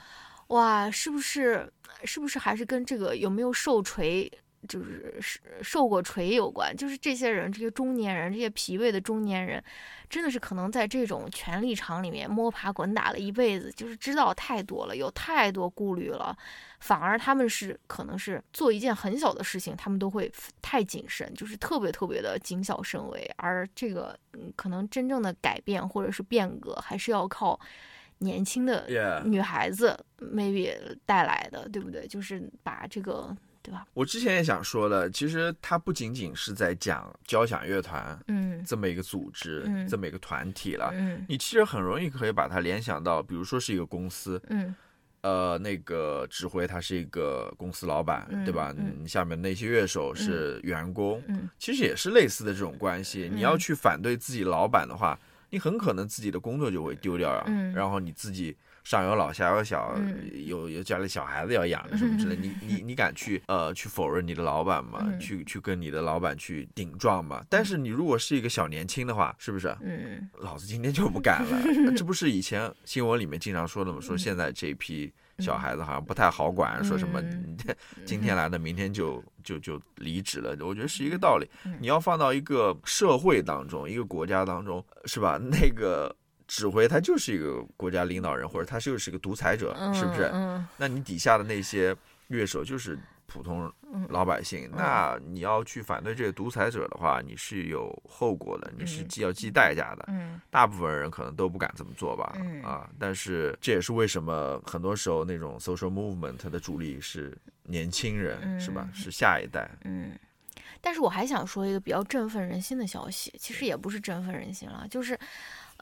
[SPEAKER 1] 哇，是不是是不是还是跟这个有没有受锤？就是受过锤有关，就是这些人，这些中年人，这些疲惫的中年人，真的是可能在这种权力场里面摸爬滚打了一辈子，就是知道太多了，有太多顾虑了，反而他们是可能是做一件很小的事情，他们都会太谨慎，就是特别特别的谨小慎微。而这个，嗯，可能真正的改变或者是变革，还是要靠年轻的女孩子 maybe 带来的，对不对？就是把这个。对吧？
[SPEAKER 2] 我之前也想说的，其实它不仅仅是在讲交响乐团，
[SPEAKER 1] 嗯，
[SPEAKER 2] 这么一个组织，
[SPEAKER 1] 嗯，
[SPEAKER 2] 这么一个团体了，
[SPEAKER 1] 嗯，
[SPEAKER 2] 你其实很容易可以把它联想到，比如说是一个公司，
[SPEAKER 1] 嗯，
[SPEAKER 2] 呃，那个指挥他是一个公司老板，对吧？嗯，下面那些乐手是员工，
[SPEAKER 1] 嗯，
[SPEAKER 2] 其实也是类似的这种关系。你要去反对自己老板的话，你很可能自己的工作就会丢掉啊，
[SPEAKER 1] 嗯，
[SPEAKER 2] 然后你自己。上有老下有小，有有家里小孩子要养什么之类，你你你敢去呃去否认你的老板吗？去去跟你的老板去顶撞吗？但是你如果是一个小年轻的话，是不是？
[SPEAKER 1] 嗯，
[SPEAKER 2] 老子今天就不敢了。*laughs* 这不是以前新闻里面经常说的吗？说现在这批小孩子好像不太好管，说什么今天来的明天就就就离职了。我觉得是一个道理。你要放到一个社会当中，一个国家当中，是吧？那个。指挥他就是一个国家领导人，或者他就是一个独裁者，是不是？那你底下的那些乐手就是普通老百姓，那你要去反对这个独裁者的话，你是有后果的，你是既要记代价的。大部分人可能都不敢这么做吧？啊，但是这也是为什么很多时候那种 social movement 的主力是年轻人，是吧？是下一代。
[SPEAKER 1] 嗯，但是我还想说一个比较振奋人心的消息，其实也不是振奋人心了，就是。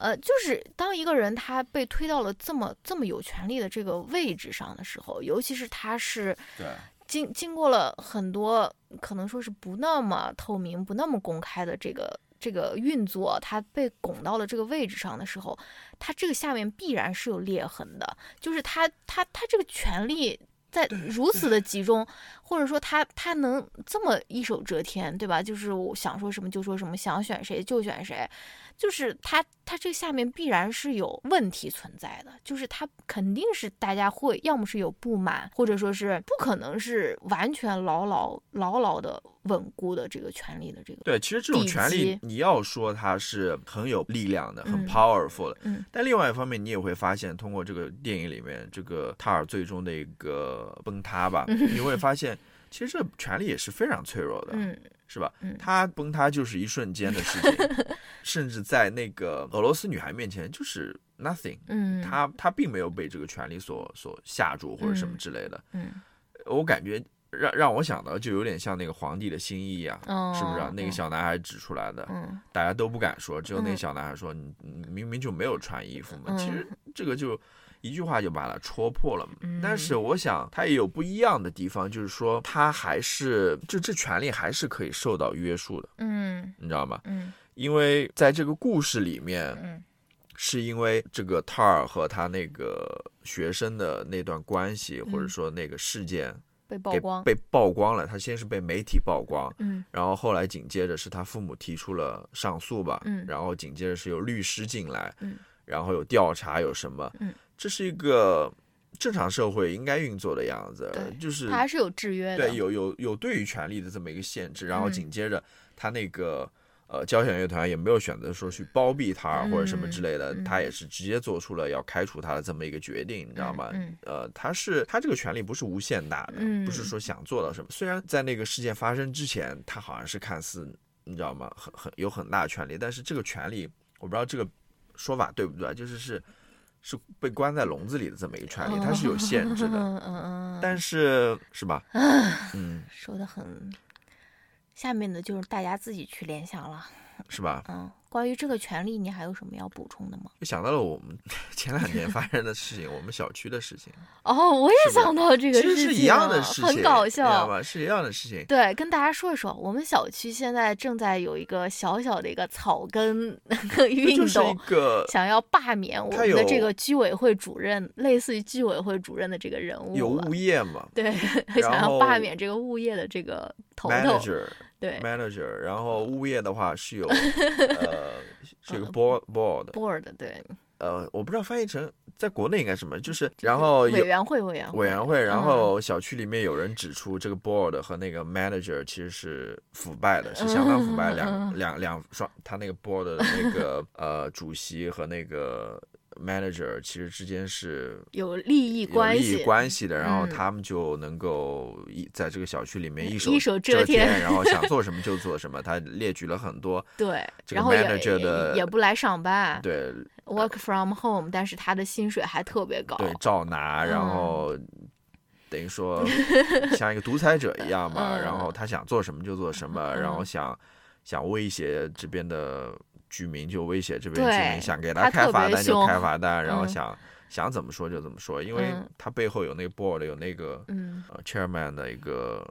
[SPEAKER 1] 呃，就是当一个人他被推到了这么这么有权利的这个位置上的时候，尤其是他是经经过了很多可能说是不那么透明、不那么公开的这个这个运作，他被拱到了这个位置上的时候，他这个下面必然是有裂痕的，就是他他他这个权力在如此的集中，或者说他他能这么一手遮天，对吧？就是我想说什么就说什么，想选谁就选谁。就是他，他这下面必然是有问题存在的，就是他肯定是大家会要么是有不满，或者说是不可能是完全牢牢牢牢的稳固的这个权利的这个。
[SPEAKER 2] 对，其实这种权利你要说它是很有力量的，很 powerful 的。
[SPEAKER 1] 嗯。
[SPEAKER 2] 但另外一方面，你也会发现，通过这个电影里面这个塔尔最终的一个崩塌吧，你会发现，其实这权力也是非常脆弱的。
[SPEAKER 1] 嗯。
[SPEAKER 2] 是吧？他崩塌就是一瞬间的事情，*laughs* 甚至在那个俄罗斯女孩面前就是 nothing。
[SPEAKER 1] 嗯，
[SPEAKER 2] 他他并没有被这个权力所所吓住或者什么之类的。
[SPEAKER 1] 嗯，
[SPEAKER 2] 我感觉让让我想到就有点像那个皇帝的新衣啊，是不是？那个小男孩指出来的，大家都不敢说，只有那个小男孩说：“你明明就没有穿衣服嘛。”其实这个就。一句话就把它戳破了，但是我想他也有不一样的地方，就是说他还是就这权利还是可以受到约束的，
[SPEAKER 1] 嗯，
[SPEAKER 2] 你知道吗？
[SPEAKER 1] 嗯，
[SPEAKER 2] 因为在这个故事里面，
[SPEAKER 1] 嗯，
[SPEAKER 2] 是因为这个塔尔和他那个学生的那段关系，或者说那个事件
[SPEAKER 1] 被曝光，
[SPEAKER 2] 被曝光了。他先是被媒体曝光，
[SPEAKER 1] 嗯，
[SPEAKER 2] 然后后来紧接着是他父母提出了上诉吧，
[SPEAKER 1] 嗯，
[SPEAKER 2] 然后紧接着是有律师进来，
[SPEAKER 1] 嗯，
[SPEAKER 2] 然后有调查有什么，
[SPEAKER 1] 嗯。
[SPEAKER 2] 这是一个正常社会应该运作的样子，就是
[SPEAKER 1] 它还是有制约
[SPEAKER 2] 的，对，有有有对于权力的这么一个限制，然后紧接着他那个。呃，交响乐团也没有选择说去包庇他或者什么之类的，他也是直接做出了要开除他的这么一个决定，你知道吗？呃，他是他这个权利不是无限大的，不是说想做到什么。虽然在那个事件发生之前，他好像是看似你知道吗，很很有很大权利，但是这个权利我不知道这个说法对不对，就是是是被关在笼子里的这么一个权利，它是有限制的。*laughs* 嗯嗯。但是是吧？
[SPEAKER 1] 嗯，说的很。下面的就是大家自己去联想了，
[SPEAKER 2] 是吧？
[SPEAKER 1] 嗯。关于这个权利，你还有什么要补充的吗？
[SPEAKER 2] 就想到了我们 *laughs* 前两年发生的事情，我们小区的事情。*laughs*
[SPEAKER 1] 哦，我也想到这个
[SPEAKER 2] 事情，其实是一样的事情，
[SPEAKER 1] 很搞笑，
[SPEAKER 2] 知道吧？是一样的事情。
[SPEAKER 1] 对，跟大家说一说，我们小区现在正在有一个小小的一个草根运动，想要罢免我们的这个居委会主任，类似于居委会主任的这个人物。
[SPEAKER 2] 有物业嘛？
[SPEAKER 1] 对，*laughs* 想要罢免这个物业的这个头头。对
[SPEAKER 2] ，manager，然后物业的话是有，呃，是一个 board，board，
[SPEAKER 1] 对，
[SPEAKER 2] 呃，我不知道翻译成在国内应该什么，就是然后委
[SPEAKER 1] 员会，委员
[SPEAKER 2] 委员会，然后小区里面有人指出这个 board 和那个 manager 其实是腐败的，是相当腐败，两两两双，他那个 board 的那个呃主席和那个。Manager 其实之间是
[SPEAKER 1] 有利益关
[SPEAKER 2] 系关系的，然后他们就能够一在这个小区里面
[SPEAKER 1] 一
[SPEAKER 2] 手
[SPEAKER 1] 遮
[SPEAKER 2] 天，然后想做什么就做什么。他列举了很多
[SPEAKER 1] 对，
[SPEAKER 2] 然后 manager 的
[SPEAKER 1] 也不来上班，
[SPEAKER 2] 对
[SPEAKER 1] ，work from home，但是他的薪水还特别高，
[SPEAKER 2] 对，照拿，然后等于说 *laughs* 像一个独裁者一样嘛，然后他想做什么就做什么，然后想想威胁这边的。居民就威胁这边居民，想给他开罚单就开罚单，然后想想怎么说就怎么说，因为他背后有那个 board 有那个呃 chairman 的一个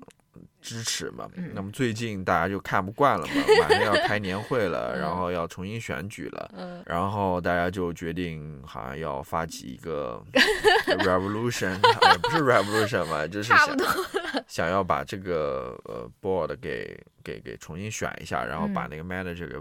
[SPEAKER 2] 支持嘛。那么最近大家就看不惯了嘛，马上要开年会了，*laughs* 然后要重新选举了，然后大家就决定好像要发起一个 *laughs* revolution，也不是 revolution 吧，就是想想要把这个呃 board 给给给重新选一下，然后把那个 manager 给。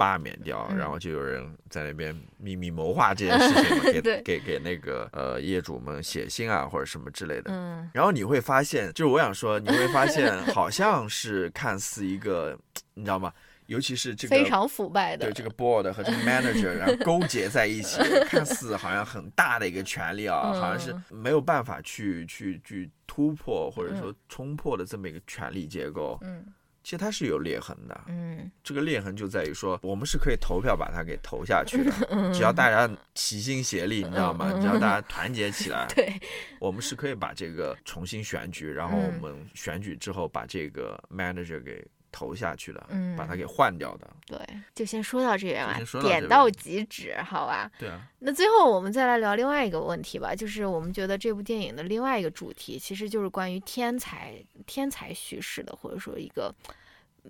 [SPEAKER 2] 罢免掉，然后就有人在那边秘密谋划这件事情，*laughs* 给给给那个呃业主们写信啊，或者什么之类的。嗯，然后你会发现，就是我想说，你会发现 *laughs* 好像是看似一个，你知道吗？尤其是这个
[SPEAKER 1] 非常腐败的，
[SPEAKER 2] 对这个 board 和这个 manager 然后勾结在一起，*laughs* 看似好像很大的一个权利啊，好像是没有办法去去去突破或者说冲破的这么一个权力结构。嗯。其实它是有裂痕的，嗯，这个裂痕就在于说，我们是可以投票把它给投下去的，*laughs* 只要大家齐心协力，你知道吗？只要大家团结起来，*laughs*
[SPEAKER 1] 对，
[SPEAKER 2] 我们是可以把这个重新选举，然后我们选举之后把这个 manager 给投下去的，嗯，把它给换掉的。
[SPEAKER 1] 对，就先说到这边吧，点到即止，好吧？
[SPEAKER 2] 对啊。
[SPEAKER 1] 那最后我们再来聊另外一个问题吧，就是我们觉得这部电影的另外一个主题，其实就是关于天才、天才叙事的，或者说一个。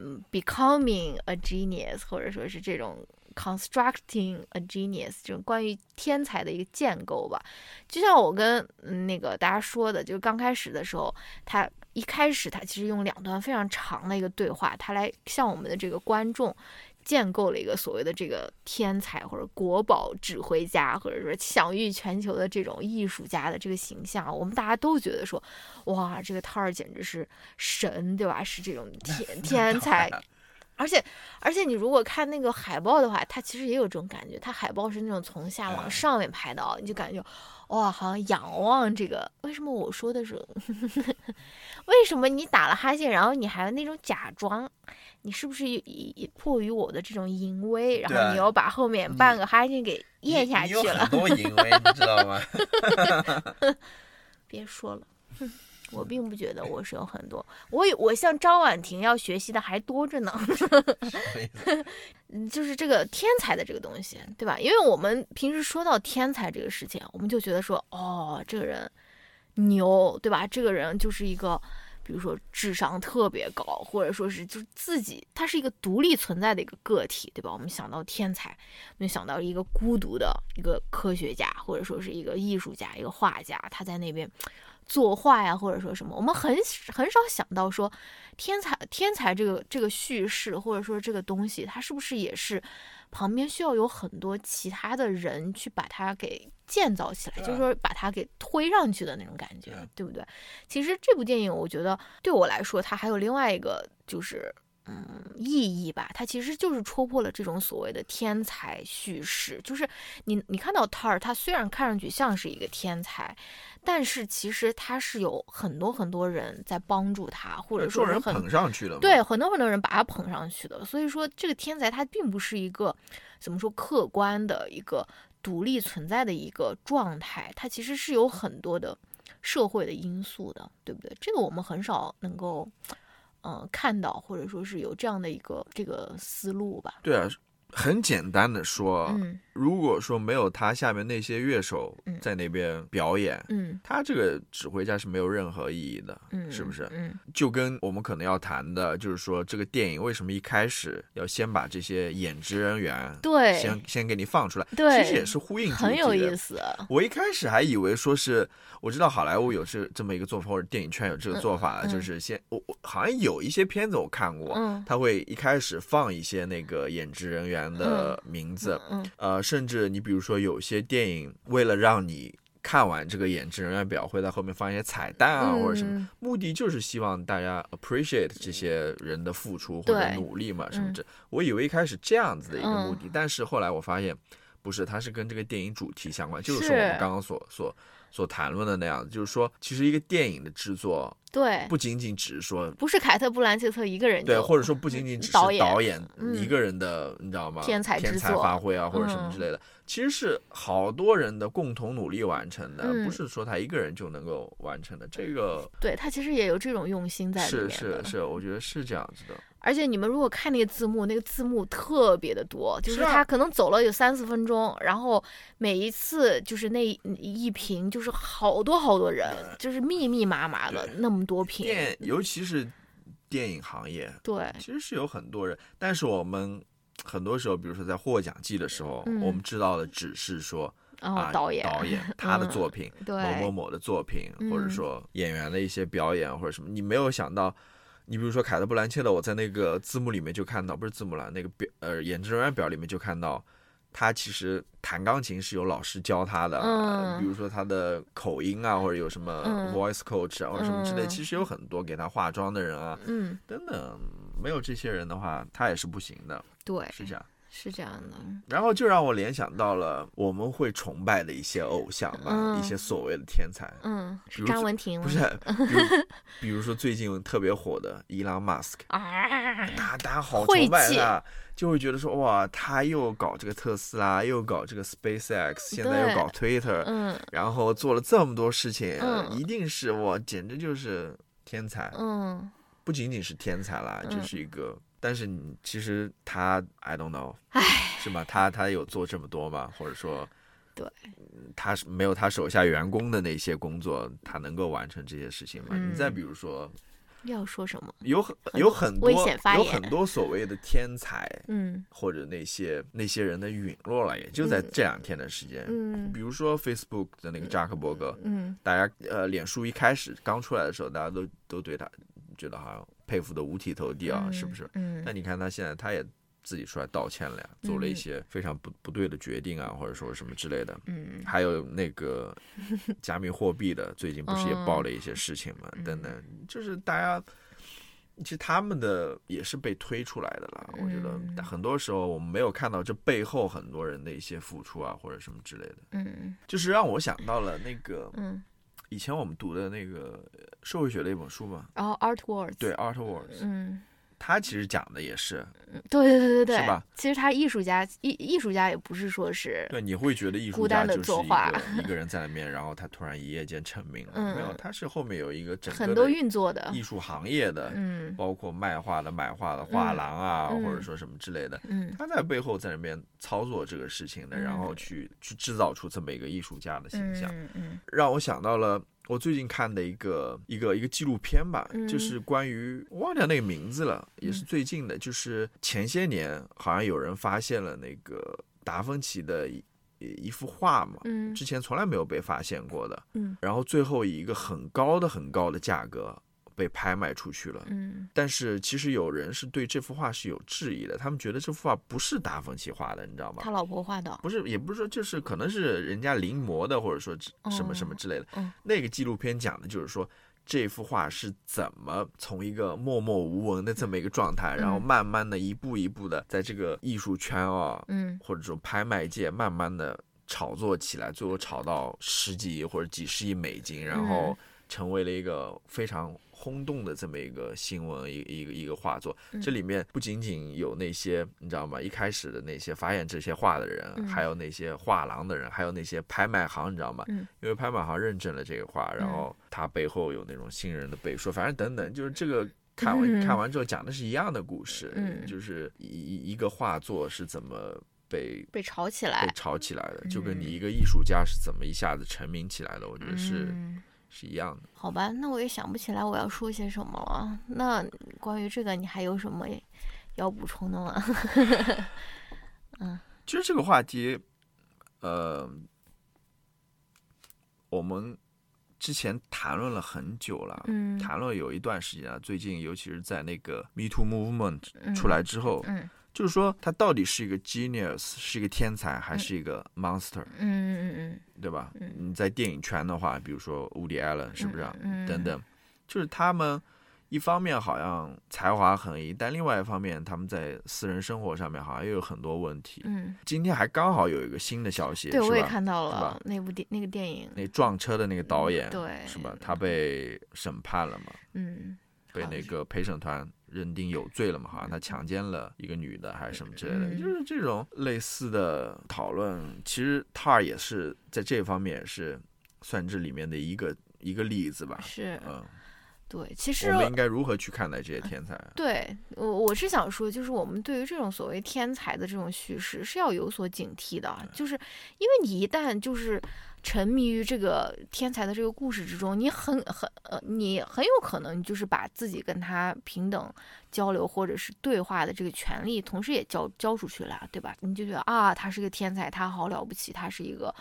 [SPEAKER 1] 嗯，becoming a genius，或者说是这种 constructing a genius，这种关于天才的一个建构吧。就像我跟那个大家说的，就刚开始的时候，他一开始他其实用两段非常长的一个对话，他来向我们的这个观众。建构了一个所谓的这个天才或者国宝指挥家，或者说享誉全球的这种艺术家的这个形象，我们大家都觉得说，哇，这个汤儿简直是神，对吧？是这种天 *laughs* 天才。而且，而且你如果看那个海报的话，它其实也有这种感觉。它海报是那种从下往上面拍的，你就感觉，哇，好像仰望这个。为什么我说的是？*laughs* 为什么你打了哈欠，然后你还那种假装？你是不是也迫于我的这种淫威，然后你又把后面半个哈欠给咽下去了？
[SPEAKER 2] 很多淫威，你知道吗？*laughs* *laughs*
[SPEAKER 1] 别说了。我并不觉得我是有很多，我有我像张婉婷要学习的还多着呢。*laughs* *laughs* 就是这个天才的这个东西，对吧？因为我们平时说到天才这个事情，我们就觉得说，哦，这个人牛，对吧？这个人就是一个，比如说智商特别高，或者说是就是自己他是一个独立存在的一个个体，对吧？我们想到天才，我们想到一个孤独的一个科学家，或者说是一个艺术家、一个画家，他在那边。作画呀，或者说什么，我们很很少想到说天才天才这个这个叙事，或者说这个东西，它是不是也是旁边需要有很多其他的人去把它给建造起来，就是说把它给推上去的那种感觉，对不对？其实这部电影，我觉得对我来说，它还有另外一个就是。嗯，意义吧，它其实就是戳破了这种所谓的天才叙事。就是你，你看到塔尔，他虽然看上去像是一个天才，但是其实他是有很多很多人在帮助他，或者说
[SPEAKER 2] 人捧上去了。
[SPEAKER 1] 对，很多很多人把他捧上去的。所以说，这个天才他并不是一个怎么说客观的一个独立存在的一个状态，它其实是有很多的社会的因素的，对不对？这个我们很少能够。嗯，看到或者说是有这样的一个这个思路吧。
[SPEAKER 2] 对啊，很简单的说。如果说没有他下面那些乐手在那边表演，
[SPEAKER 1] 嗯，
[SPEAKER 2] 他这个指挥家是没有任何意义的，
[SPEAKER 1] 嗯，
[SPEAKER 2] 是不是？
[SPEAKER 1] 嗯，
[SPEAKER 2] 就跟我们可能要谈的，就是说这个电影为什么一开始要先把这些演职人员
[SPEAKER 1] 对。
[SPEAKER 2] 先先给你放出来，
[SPEAKER 1] 对，
[SPEAKER 2] 其实也是呼应
[SPEAKER 1] 很有意思。
[SPEAKER 2] 我一开始还以为说是我知道好莱坞有这这么一个做法，或者电影圈有这个做法，就是先我我好像有一些片子我看过，
[SPEAKER 1] 嗯，
[SPEAKER 2] 他会一开始放一些那个演职人员的名字，
[SPEAKER 1] 嗯，
[SPEAKER 2] 呃。甚至你比如说，有些电影为了让你看完这个演职人员表，会在后面放一些彩蛋啊，或者什么，目的就是希望大家 appreciate 这些人的付出或者努力嘛，什么这。我以为一开始这样子的一个目的，但是后来我发现不是，它是跟这个电影主题相关，就是我们刚刚所所所谈论的那样子，就是说，其实一个电影的制作。
[SPEAKER 1] 对，
[SPEAKER 2] 不仅仅只是说，
[SPEAKER 1] 不是凯特·布兰切特一个人，
[SPEAKER 2] 对，或者说不仅仅只是导演一个人的，你知道吗？
[SPEAKER 1] 天才
[SPEAKER 2] 天才发挥啊，或者什么之类的，其实是好多人的共同努力完成的，不是说他一个人就能够完成的。这个，
[SPEAKER 1] 对他其实也有这种用心在里
[SPEAKER 2] 面。是是是，我觉得是这样子的。
[SPEAKER 1] 而且你们如果看那个字幕，那个字幕特别的多，就是他可能走了有三四分钟，然后每一次就是那一瓶就是好多好多人，就是密密麻麻的那么多瓶。
[SPEAKER 2] 电尤其是电影行业，
[SPEAKER 1] 对，
[SPEAKER 2] 其实是有很多人，但是我们很多时候，比如说在获奖季的时候，我们知道的只是说啊
[SPEAKER 1] 导演
[SPEAKER 2] 导演他的作品，某某某的作品，或者说演员的一些表演或者什么，你没有想到。你比如说凯特·布兰切的，我在那个字幕里面就看到，不是字幕了，那个表呃演职人员表里面就看到，他其实弹钢琴是有老师教他的，
[SPEAKER 1] 嗯，
[SPEAKER 2] 比如说他的口音啊，或者有什么 voice coach 啊，或者什么之类，其实有很多给他化妆的人啊，
[SPEAKER 1] 嗯，
[SPEAKER 2] 等等，没有这些人的话，他也是不行的，
[SPEAKER 1] 对，
[SPEAKER 2] 是这样。
[SPEAKER 1] 是这样的，
[SPEAKER 2] 然后就让我联想到了我们会崇拜的一些偶像吧，一些所谓的天才，
[SPEAKER 1] 嗯，张文婷
[SPEAKER 2] 不是，*laughs* 比如比如说最近特别火的伊朗马斯克
[SPEAKER 1] 啊，
[SPEAKER 2] 大家好崇拜他，就会觉得说哇，他又搞这个特斯拉，又搞这个 SpaceX，现在又搞 Twitter，
[SPEAKER 1] 嗯，
[SPEAKER 2] 然后做了这么多事情，一定是哇，简直就是天才，
[SPEAKER 1] 嗯，
[SPEAKER 2] 不仅仅是天才啦，就是一个。但是你其实他，I don't know，
[SPEAKER 1] 唉，
[SPEAKER 2] 是吗？他他有做这么多吗？或者说，
[SPEAKER 1] 对，
[SPEAKER 2] 他是没有他手下员工的那些工作，他能够完成这些事情吗？你再比如说，
[SPEAKER 1] 要说什么？
[SPEAKER 2] 有很有很多有很多所谓的天才，
[SPEAKER 1] 嗯，
[SPEAKER 2] 或者那些那些人的陨落了，也就在这两天的时间，
[SPEAKER 1] 嗯，
[SPEAKER 2] 比如说 Facebook 的那个扎克伯格，
[SPEAKER 1] 嗯，
[SPEAKER 2] 大家呃，脸书一开始刚出来的时候，大家都都对他觉得好像。佩服的五体投地啊，是不是？
[SPEAKER 1] 嗯。
[SPEAKER 2] 那你看他现在，他也自己出来道歉了呀，做了一些非常不不对的决定啊，或者说什么之类的。
[SPEAKER 1] 嗯。
[SPEAKER 2] 还有那个加密货币的，最近不是也爆了一些事情嘛？*laughs* 等等，就是大家其实他们的也是被推出来的了。我觉得很多时候我们没有看到这背后很多人的一些付出啊，或者什么之类的。
[SPEAKER 1] 嗯。
[SPEAKER 2] 就是让我想到了那个。
[SPEAKER 1] 嗯。
[SPEAKER 2] 以前我们读的那个社会学的一本书嘛，
[SPEAKER 1] 然后 Art Words，
[SPEAKER 2] 对 Art Words，
[SPEAKER 1] 嗯。
[SPEAKER 2] 他其实讲的也是，
[SPEAKER 1] 对对对对对，
[SPEAKER 2] 是吧？
[SPEAKER 1] 其实他艺术家艺艺术家也不是说是，
[SPEAKER 2] 对，你会觉得艺术家就是一个 *laughs* 一个人在里面，然后他突然一夜间成名了，没有，他是后面有一个整
[SPEAKER 1] 个很多运作的
[SPEAKER 2] 艺术行业的，
[SPEAKER 1] 嗯，
[SPEAKER 2] 包括卖画的、买画的画廊啊，或者说什么之类的，
[SPEAKER 1] 嗯，
[SPEAKER 2] 他在背后在里面操作这个事情的，然后去去制造出这么一个艺术家的形象，
[SPEAKER 1] 嗯嗯，
[SPEAKER 2] 让我想到了。我最近看的一个一个一个纪录片吧，就是关于忘掉那个名字了，也是最近的，就是前些年好像有人发现了那个达芬奇的一幅画嘛，
[SPEAKER 1] 嗯。
[SPEAKER 2] 之前从来没有被发现过的，
[SPEAKER 1] 嗯。
[SPEAKER 2] 然后最后以一个很高的很高的价格被拍卖出去了。
[SPEAKER 1] 嗯
[SPEAKER 2] 但是其实有人是对这幅画是有质疑的，他们觉得这幅画不是达芬奇画的，你知道吗？
[SPEAKER 1] 他老婆画的，
[SPEAKER 2] 不是，也不是说，就是可能是人家临摹的，或者说什么什么之类的。
[SPEAKER 1] 嗯
[SPEAKER 2] 那个纪录片讲的就是说，这幅画是怎么从一个默默无闻的这么一个状态，然后
[SPEAKER 1] 嗯
[SPEAKER 2] 慢慢的一步一步的在这个艺术圈啊，
[SPEAKER 1] 嗯
[SPEAKER 2] 或者说拍卖界慢慢的炒作起来，最后炒到十几亿或者几十亿美金，然后
[SPEAKER 1] 嗯
[SPEAKER 2] 成为了一个非常轰动的这么一个新闻，一个一个一个画作。
[SPEAKER 1] 嗯
[SPEAKER 2] 这里面不仅仅有那些你知道吗？一开始的那些发现这些画的人，
[SPEAKER 1] 嗯
[SPEAKER 2] 还有那些画廊的人，还有那些拍卖行，你知道吗？
[SPEAKER 1] 嗯
[SPEAKER 2] 因为拍卖行认证了这个画，然后它背后有那种新人的背书，反正等等，就是这个。*laughs* 看完
[SPEAKER 1] 嗯
[SPEAKER 2] 看完之后讲的是一样的故事，
[SPEAKER 1] 嗯
[SPEAKER 2] 就是一一一个画作是怎么被
[SPEAKER 1] 被炒起来被，
[SPEAKER 2] 炒起来的，就跟你
[SPEAKER 1] 嗯
[SPEAKER 2] 一个艺术家是怎么一下子成名起来的，我觉得是、
[SPEAKER 1] 嗯
[SPEAKER 2] 是一样的。
[SPEAKER 1] 好吧，那我也想不起来我要说些什么了。那关于这个，你还有什么要补充的吗？*laughs*
[SPEAKER 2] 嗯其实这个话题，呃，我们之前谈论了很久了，
[SPEAKER 1] 嗯
[SPEAKER 2] 谈论有一段时间了。最近，尤其是在那个 Me Too Movement
[SPEAKER 1] 嗯
[SPEAKER 2] 出来之后，
[SPEAKER 1] 嗯
[SPEAKER 2] 就是说他到底是一个 genius，是一个天才，还是一个 monster，、
[SPEAKER 1] 嗯嗯嗯嗯。
[SPEAKER 2] 对吧？
[SPEAKER 1] 嗯。
[SPEAKER 2] 你在电影圈的话，比如说 Woody Allen，是不是啊、等等，就是他们一方面好像才华横溢，但另外一方面他们在私人生活上面好像又有很多问题。
[SPEAKER 1] 嗯，
[SPEAKER 2] 今天还刚好有一个新的消息，
[SPEAKER 1] 对？我也看到了那部电那个电影，
[SPEAKER 2] 那撞车的那个导演，
[SPEAKER 1] 对。
[SPEAKER 2] 是吧？他被审判了嘛？
[SPEAKER 1] 嗯，
[SPEAKER 2] 被那个陪审团认定有罪了嘛？好像他强奸了一个女的还是什么之类的，
[SPEAKER 1] 嗯
[SPEAKER 2] 就是这种类似的讨论。其实塔尔也是在这方面也是算这里面的一个一个例子吧。
[SPEAKER 1] 是
[SPEAKER 2] 嗯，
[SPEAKER 1] 对，其实
[SPEAKER 2] 我们应该如何去看待这些天才？
[SPEAKER 1] 对我我是想说，就是我们对于这种所谓天才的这种叙事是要有所警惕的，就是因为你一旦就是沉迷于这个天才的这个故事之中，你很很呃，你很有可能就是把自己跟他平等交流或者是对话的这个权利，同时也交交出去了，对吧？你就觉得啊，他是个天才，他好了不起，他是一个。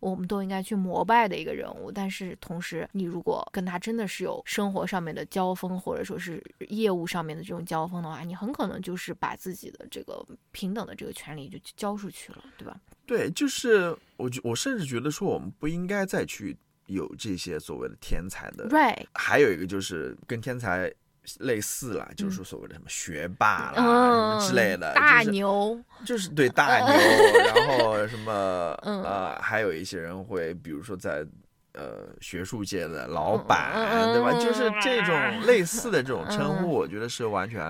[SPEAKER 1] 我们都应该去膜拜的一个人物，但是同时，你如果跟他真的是有生活上面的交锋，或者说是业务上面的这种交锋的话，你很可能就是把自己的这个平等的这个权利就交出去了，对吧？
[SPEAKER 2] 对，就是我觉我甚至觉得说，我们不应该再去有这些所谓的天才的
[SPEAKER 1] Right，
[SPEAKER 2] 还有一个就是跟天才类似啦，就是说所谓的什么学霸啦、之类的，
[SPEAKER 1] 大
[SPEAKER 2] 就是
[SPEAKER 1] 牛，
[SPEAKER 2] 就是对大牛，然后什么 *laughs*
[SPEAKER 1] 嗯。
[SPEAKER 2] 呃，还有一些人会，比如说在呃学术界的老板，
[SPEAKER 1] 嗯
[SPEAKER 2] 对吧？就是这
[SPEAKER 1] 嗯。
[SPEAKER 2] 种类似的这种称呼，
[SPEAKER 1] 嗯。
[SPEAKER 2] 我觉得是完全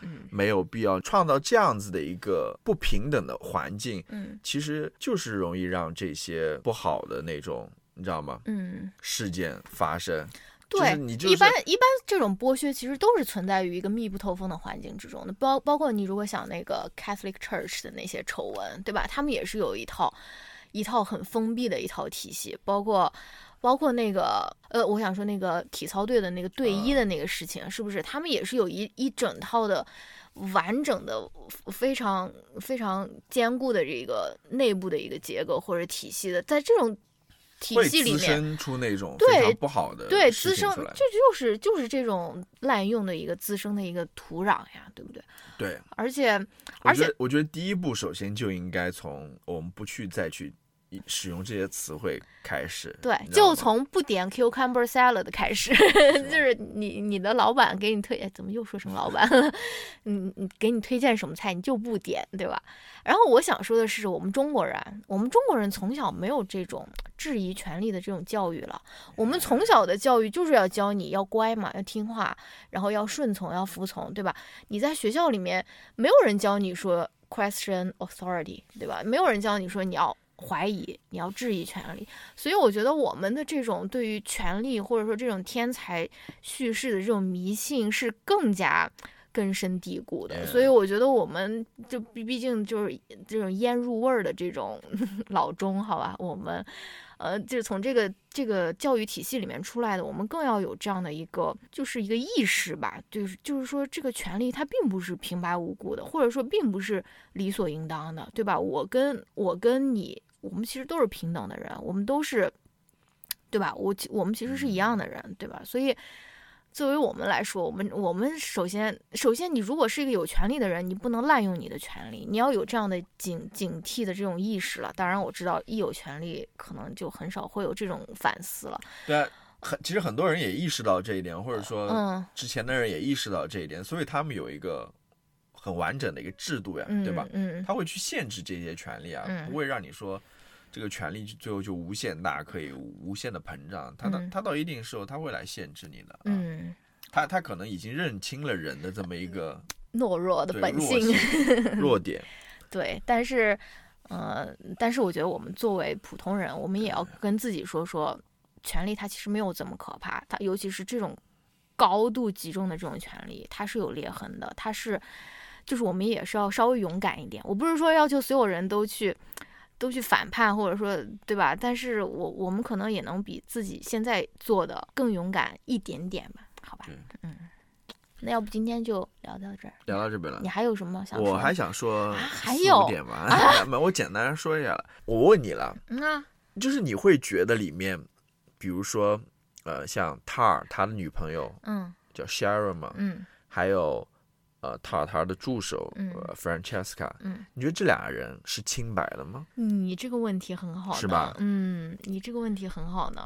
[SPEAKER 1] 嗯。
[SPEAKER 2] 没有必要。创造这样子的一个不平等的环境，
[SPEAKER 1] 嗯。
[SPEAKER 2] 其实就是容易让这些不好的那种，你知道吗？
[SPEAKER 1] 嗯，
[SPEAKER 2] 事件发生。就是
[SPEAKER 1] 对，
[SPEAKER 2] 你就是
[SPEAKER 1] 一般一般这种剥削其实都是存在于一个密不透风的环境之中的，包包括你如果想那个 Catholic Church 的那些丑闻，对吧？他们也是有一套一套很封闭的一套体系，包括包括那个呃，我想说那个体操队的那个队医的那个事情，是不是？他们也是有一一整套的。完整的、非常非常坚固的这个内部的一个结构或者体系的，在这种体系里面，
[SPEAKER 2] 生出那种
[SPEAKER 1] 对
[SPEAKER 2] 非常不好的
[SPEAKER 1] 对，
[SPEAKER 2] 事
[SPEAKER 1] 滋生这就是就是这种滥用的一个滋生的一个土壤呀，对不对？
[SPEAKER 2] 对，
[SPEAKER 1] 而且而且
[SPEAKER 2] 我觉得第一步首先就应该从我们不去再去使用这些词汇开始，
[SPEAKER 1] 对，就从不点 cucumber salad 开始，就是你你的老板给你推，哎，怎么又说成老板了？*laughs* 嗯，你给你推荐什么菜，你就不点，对吧？然后我想说的是，我们中国人，我们中国人从小没有这种质疑权利的这种教育了。我们从小的教育就是要教你要乖嘛，要听话，然后要顺从，要服从，对吧？你在学校里面，没有人教你说 question authority，对吧？没有人教你说你要怀疑，你要质疑权利。所以我觉得我们的这种对于权力或者说这种天才叙事的这种迷信是更加根深蒂固的。所以我觉得我们就毕毕竟就是这种腌入味儿的这种 *laughs* 老中，好吧，我们。呃，就是从这个这个教育体系里面出来的，我们更要有这样的一个，就是一个意识吧，就是就是说，这个权利它并不是平白无故的，或者说并不是理所应当的，对吧？我跟我跟你我们其实都是平等的人，我们都是，对吧？我我们其实是一样的人，对吧？所以。作为我们来说，我们我们首先首先，你如果是一个有权利的人，你不能滥用你的权利，你要有这样的警警惕的这种意识了。当然，我知道一有权利，可能就很少会有这种反思了。
[SPEAKER 2] 对，很其实很多人也意识到这一点，或者说，嗯，之前的人也意识到这一点，所以他们有一个很完整的一个制度呀，对吧？
[SPEAKER 1] 嗯，
[SPEAKER 2] 他会去限制这些权利啊，不会让你说。这个权利最后就无限大，可以无限的膨胀。他到他到一定时候，他会来限制你的。
[SPEAKER 1] 嗯，
[SPEAKER 2] 他他可能已经认清了人的这么一个 *laughs*
[SPEAKER 1] 懦弱的本性
[SPEAKER 2] 弱点。*laughs*
[SPEAKER 1] 对，但是，呃，但是我觉得我们作为普通人，我们也要跟自己说说，权利它其实没有这么可怕。它尤其是这种高度集中的这种权利，它是有裂痕的。它是，就是我们也是要稍微勇敢一点。我不是说要求所有人都去。都去反叛，或者说，对吧？但是我我们可能也能比自己现在做的更勇敢一点点吧？好吧，嗯，那要不今天就聊到这儿，
[SPEAKER 2] 聊到这边了。
[SPEAKER 1] 你还有什么想？
[SPEAKER 2] 我还想说
[SPEAKER 1] 还有
[SPEAKER 2] 点吧，*laughs* 没，我简单说一下了。我问你了，
[SPEAKER 1] 嗯，
[SPEAKER 2] 就是你会觉得里面，比如说，呃，像 Tar 他的女朋友，
[SPEAKER 1] 嗯，
[SPEAKER 2] 叫 Sharon 嘛，
[SPEAKER 1] 嗯，
[SPEAKER 2] 还有。呃，塔塔的助手，呃，Francesca，
[SPEAKER 1] 嗯，
[SPEAKER 2] 你觉得这俩人是清白的吗？
[SPEAKER 1] 你这个问题很好，
[SPEAKER 2] 是吧？
[SPEAKER 1] 嗯，你这个问题很好呢，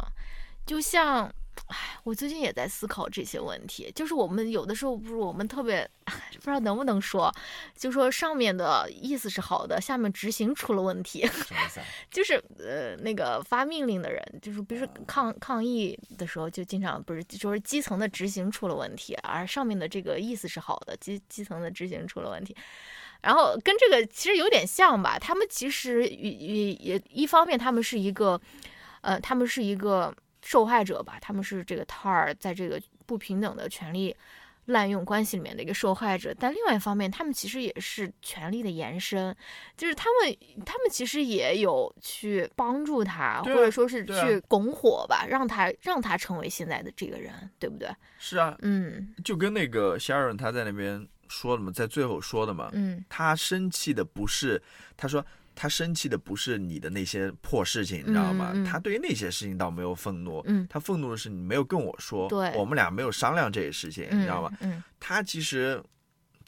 [SPEAKER 1] 就像。唉，我最近也在思考这些问题。就是我们有的时候不是我们特别不知道能不能说，就说上面的意思是好的，下面执行出了问题。
[SPEAKER 2] 什么意思？*laughs*
[SPEAKER 1] 就是呃，那个发命令的人，就是比如说抗抗议的时候，就经常不是就是基层的执行出了问题，而上面的这个意思是好的，基基层的执行出了问题。然后跟这个其实有点像吧？他们其实也也也一方面，他们是一个呃，他们是一个。受害者吧，他们是这个 TAR 在这个不平等的权利滥用关系里面的一个受害者，但另外一方面，他们其实也是权力的延伸，就是他们他们其实也有去帮助他，或者说是去拱火吧，让他让他成为现在的这个人，对不对？
[SPEAKER 2] 是啊，
[SPEAKER 1] 嗯，
[SPEAKER 2] 就跟那个 Sharon 他在那边说的嘛，在最后说的嘛，
[SPEAKER 1] 嗯，
[SPEAKER 2] 他生气的不是他说。他生气的不是你的那些破事情，你知道吗？他对于那些事情倒没有愤怒，他愤怒的是你没有跟我说，对我们俩没有商量这些事情，你知道吗？他其实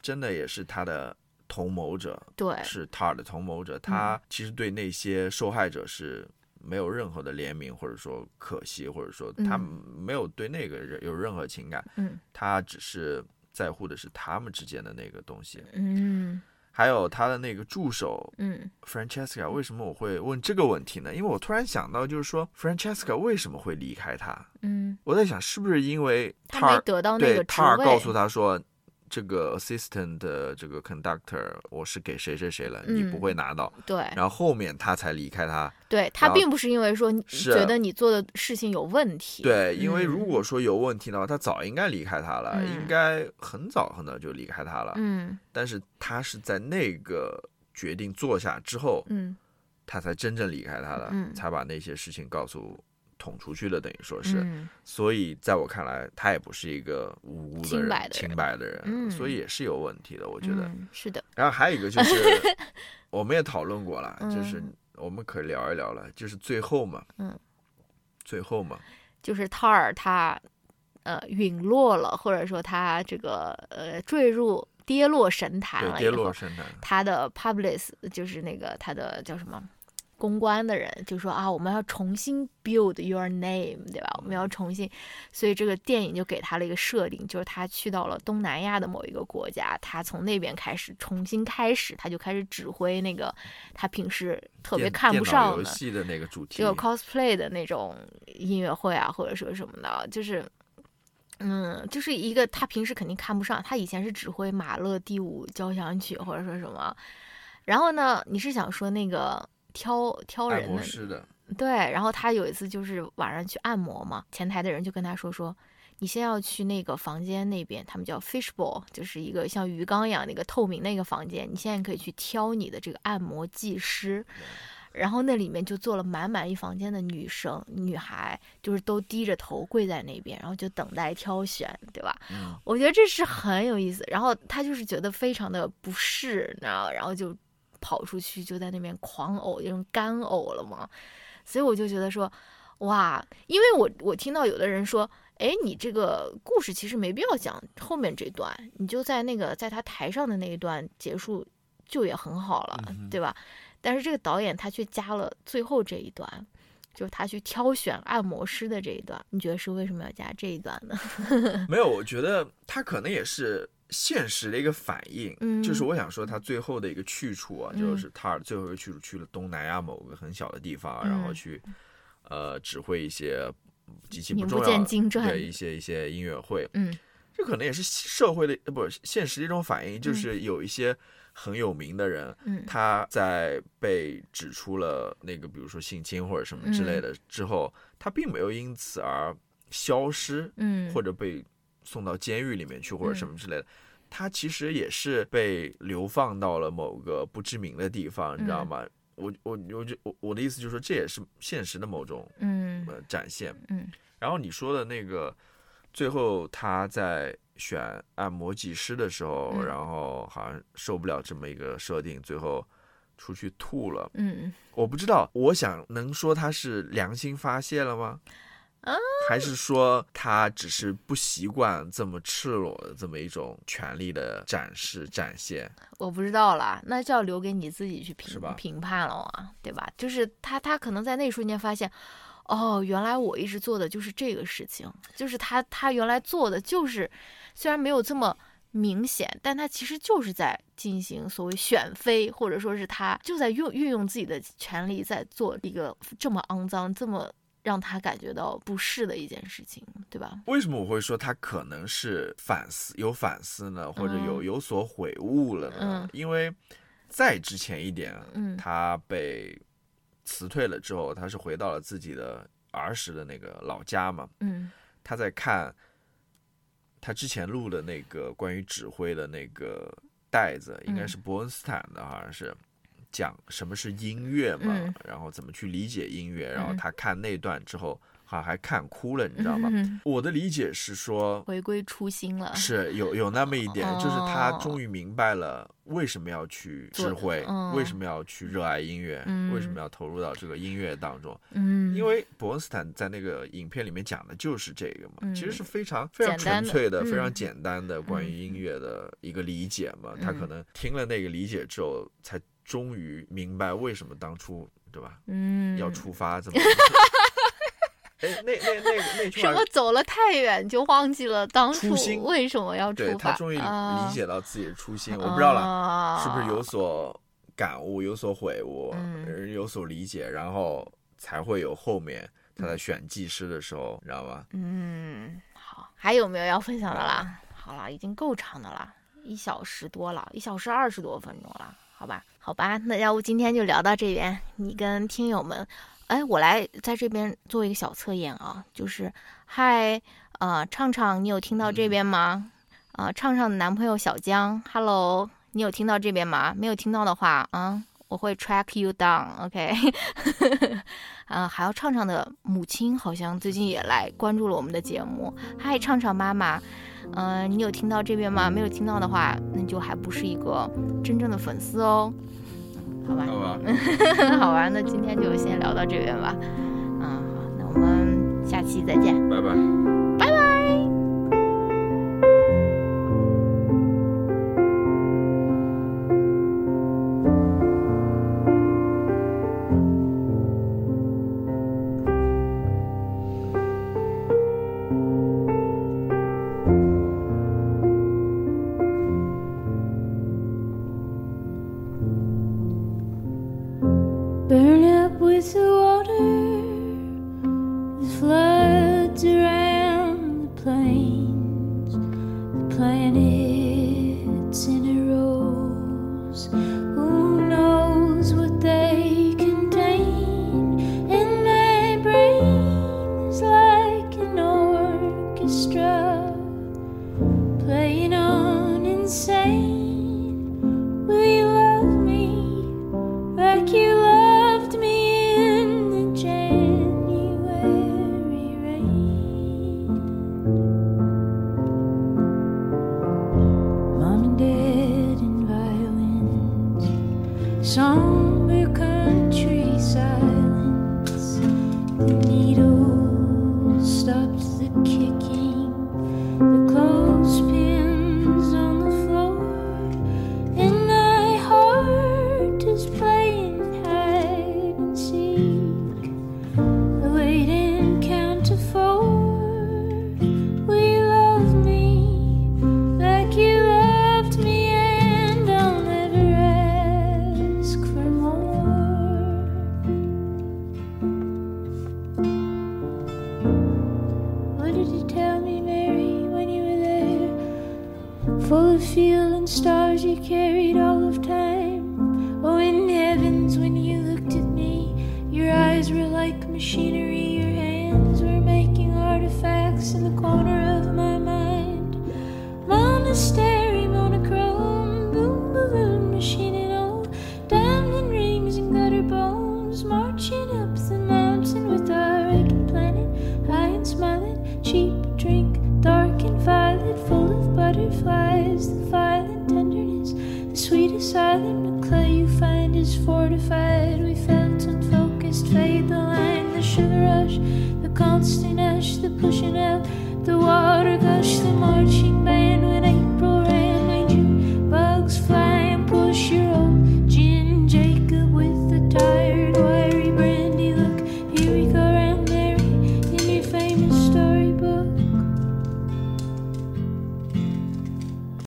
[SPEAKER 2] 真的也是他的同谋者，
[SPEAKER 1] 对，
[SPEAKER 2] 是他的同谋者。他其实对那些受害者是没有任何的怜悯，或者说可惜，或者说他没有对那个人有任何情感，他只是在乎的是他们之间的那个东西，
[SPEAKER 1] 嗯。
[SPEAKER 2] 还有他的那个助手，
[SPEAKER 1] 嗯
[SPEAKER 2] ，Francesca，为什么我会问这个问题呢？因为我突然想到，就是说，Francesca 为什么会离开他？
[SPEAKER 1] 嗯，
[SPEAKER 2] 我在想，是不是因为
[SPEAKER 1] 他没得到那个
[SPEAKER 2] 职位？告诉他说。这个 assistant 的这个 conductor，我是给谁谁谁了，你不会拿到。
[SPEAKER 1] 对，
[SPEAKER 2] 然后后面他才离开他。
[SPEAKER 1] 对他并不是因为说觉得你做的事情有问题。
[SPEAKER 2] 对，因为如果说有问题的话，他早应该离开他了，应该很早很早就离开他了。
[SPEAKER 1] 嗯。
[SPEAKER 2] 但是他是在那个决定做下之后，
[SPEAKER 1] 嗯，
[SPEAKER 2] 他才真正离开他的，才把那些事情告诉。捅出去了，等于说是，所以在我看来，他也不是一个无辜的人，清白的人，所以也是有问题的，我觉得
[SPEAKER 1] 是的。
[SPEAKER 2] 然后还有一个就是，*laughs* 我们也讨论过了，就是我们可以聊一聊了，就是最后嘛，
[SPEAKER 1] 嗯，
[SPEAKER 2] 最后嘛，
[SPEAKER 1] 就是塔尔他呃陨落了，或者说他这个呃坠入跌落神坛了，
[SPEAKER 2] 跌落神坛，
[SPEAKER 1] 他的 public 就是那个他的叫什么？公关的人就说啊，我们要重新 build your name，对吧？我们要重新，所以这个电影就给他了一个设定，就是他去到了东南亚的某一个国家，他从那边开始重新开始，他就开始指挥那个他平时特别看不上
[SPEAKER 2] 的游戏的那个主题，
[SPEAKER 1] 就 cosplay 的那种音乐会啊，或者说什么的，就是，嗯，就是一个他平时肯定看不上，他以前是指挥马勒第五交响曲或者说什么，然后呢，你是想说那个？挑挑人
[SPEAKER 2] 的，
[SPEAKER 1] 对，然后他有一次就是晚上去按摩嘛，前台的人就跟他说说，你先要去那个房间那边，他们叫 fishbowl，就是一个像鱼缸一样那个透明那个房间，你现在可以去挑你的这个按摩技师，然后那里面就坐了满满一房间的女生女孩，就是都低着头跪在那边，然后就等待挑选，对吧？
[SPEAKER 2] 嗯，
[SPEAKER 1] 我觉得这是很有意思。然后他就是觉得非常的不适，你知道，然后就。跑出去就在那边狂呕，那种干呕了嘛。所以我就觉得说，哇，因为我我听到有的人说，哎，你这个故事其实没必要讲后面这段，你就在那个在他台上的那一段结束就也很好了，对吧？但是这个导演他却加了最后这一段。就是他去挑选按摩师的这一段，你觉得是为什么要加这一段呢？*laughs*
[SPEAKER 2] 没有，我觉得他可能也是现实的一个反应。嗯，就是我想说他最后的一个去处啊，就是他最后一个去处去了东南亚某个很小的地方，然后去呃指挥一些极其不重要的。一些一些音乐会。嗯，这可能也是社会的呃不现实的一种反应，就是有一些。很有名的人，他在被指出了那个，比如说性侵或者什么之类的之后，他并没有因此而消失，嗯，或者被送到监狱里面去或者什么之类的，他其实也是被流放到了某个不知名的地方，你知道吗？我我我就我我的意思就是说，这也是现实的某种嗯展现，嗯。然后你说的那个最后他在。选按摩技师的时候，然后好像受不了这么一个设定，最后出去吐了。嗯，我不知道，我想能说他是良心发泄了吗？啊，还是说他只是不习惯这么赤裸的这么一种权利的展示展现？
[SPEAKER 1] 我不知道啦，那就要留给你自己去评评判了啊，对吧？就是他，他可能在那一瞬间发现。哦，原来我一直做的就是这个事情，就是他他原来做的就是，虽然没有这么明显，但他其实就是在进行所谓选妃，或者说是他就在用运用自己的权利在做一个这么肮脏、这么让他感觉到不适的一件事情，对吧？
[SPEAKER 2] 为什么我会说他可能是反思有反思呢，或者有有所悔悟了呢？因为再之前一点，嗯，他被。辞退了之后，他是回到了自己的儿时的那个老家嘛。嗯，他在看他之前录的那个关于指挥的那个袋子，应该是伯恩斯坦的，好像是讲什么是音乐嘛，然后怎么去理解音乐。然后他看那段之后。好像，还看哭了，你知道吗？我的理解是说，
[SPEAKER 1] 回归初心了，
[SPEAKER 2] 是有有那么一点，就是他终于明白了为什么要去指挥，为什么要去热爱音乐，为什么要投入到这个音乐当中。嗯，因为伯恩斯坦在那个影片里面讲的就是这个嘛，其实是非常非常纯粹的、非常简单的关于音乐的一个理解嘛。他可能听了那个理解之后，才终于明白为什么当初对吧？嗯，要出发这么。*laughs* 哎，那那那那句
[SPEAKER 1] 什么走了太远就忘记了当初为什么要出
[SPEAKER 2] 发？对他终于理解到自己的初心，我不知道了，是不是有所感悟、有所悔悟、有所理解，然后才会有后面他在选技师的时候，你知道吧？
[SPEAKER 1] 嗯，好，还有没有要分享的啦？好了，已经够长的了，一小时多了，一小时二十多分钟了，好吧？好吧，那要不今天就聊到这边，你跟听友们。哎，我来在这边做一个小测验啊，就是，嗨，呃，畅畅，你有听到这边吗？啊，畅畅的男朋友小江，Hello，你有听到这边吗？没有听到的话，啊，我会 track you down，OK，啊，*laughs* 还有畅畅的母亲好像最近也来关注了我们的节目，嗨，畅畅妈妈，嗯，你有听到这边吗？没有听到的话，那就还不是一个真正的粉丝哦。好吧，*laughs* 好吧，那今天就先聊到这边吧。嗯，好，那我们下期再见，
[SPEAKER 2] 拜拜。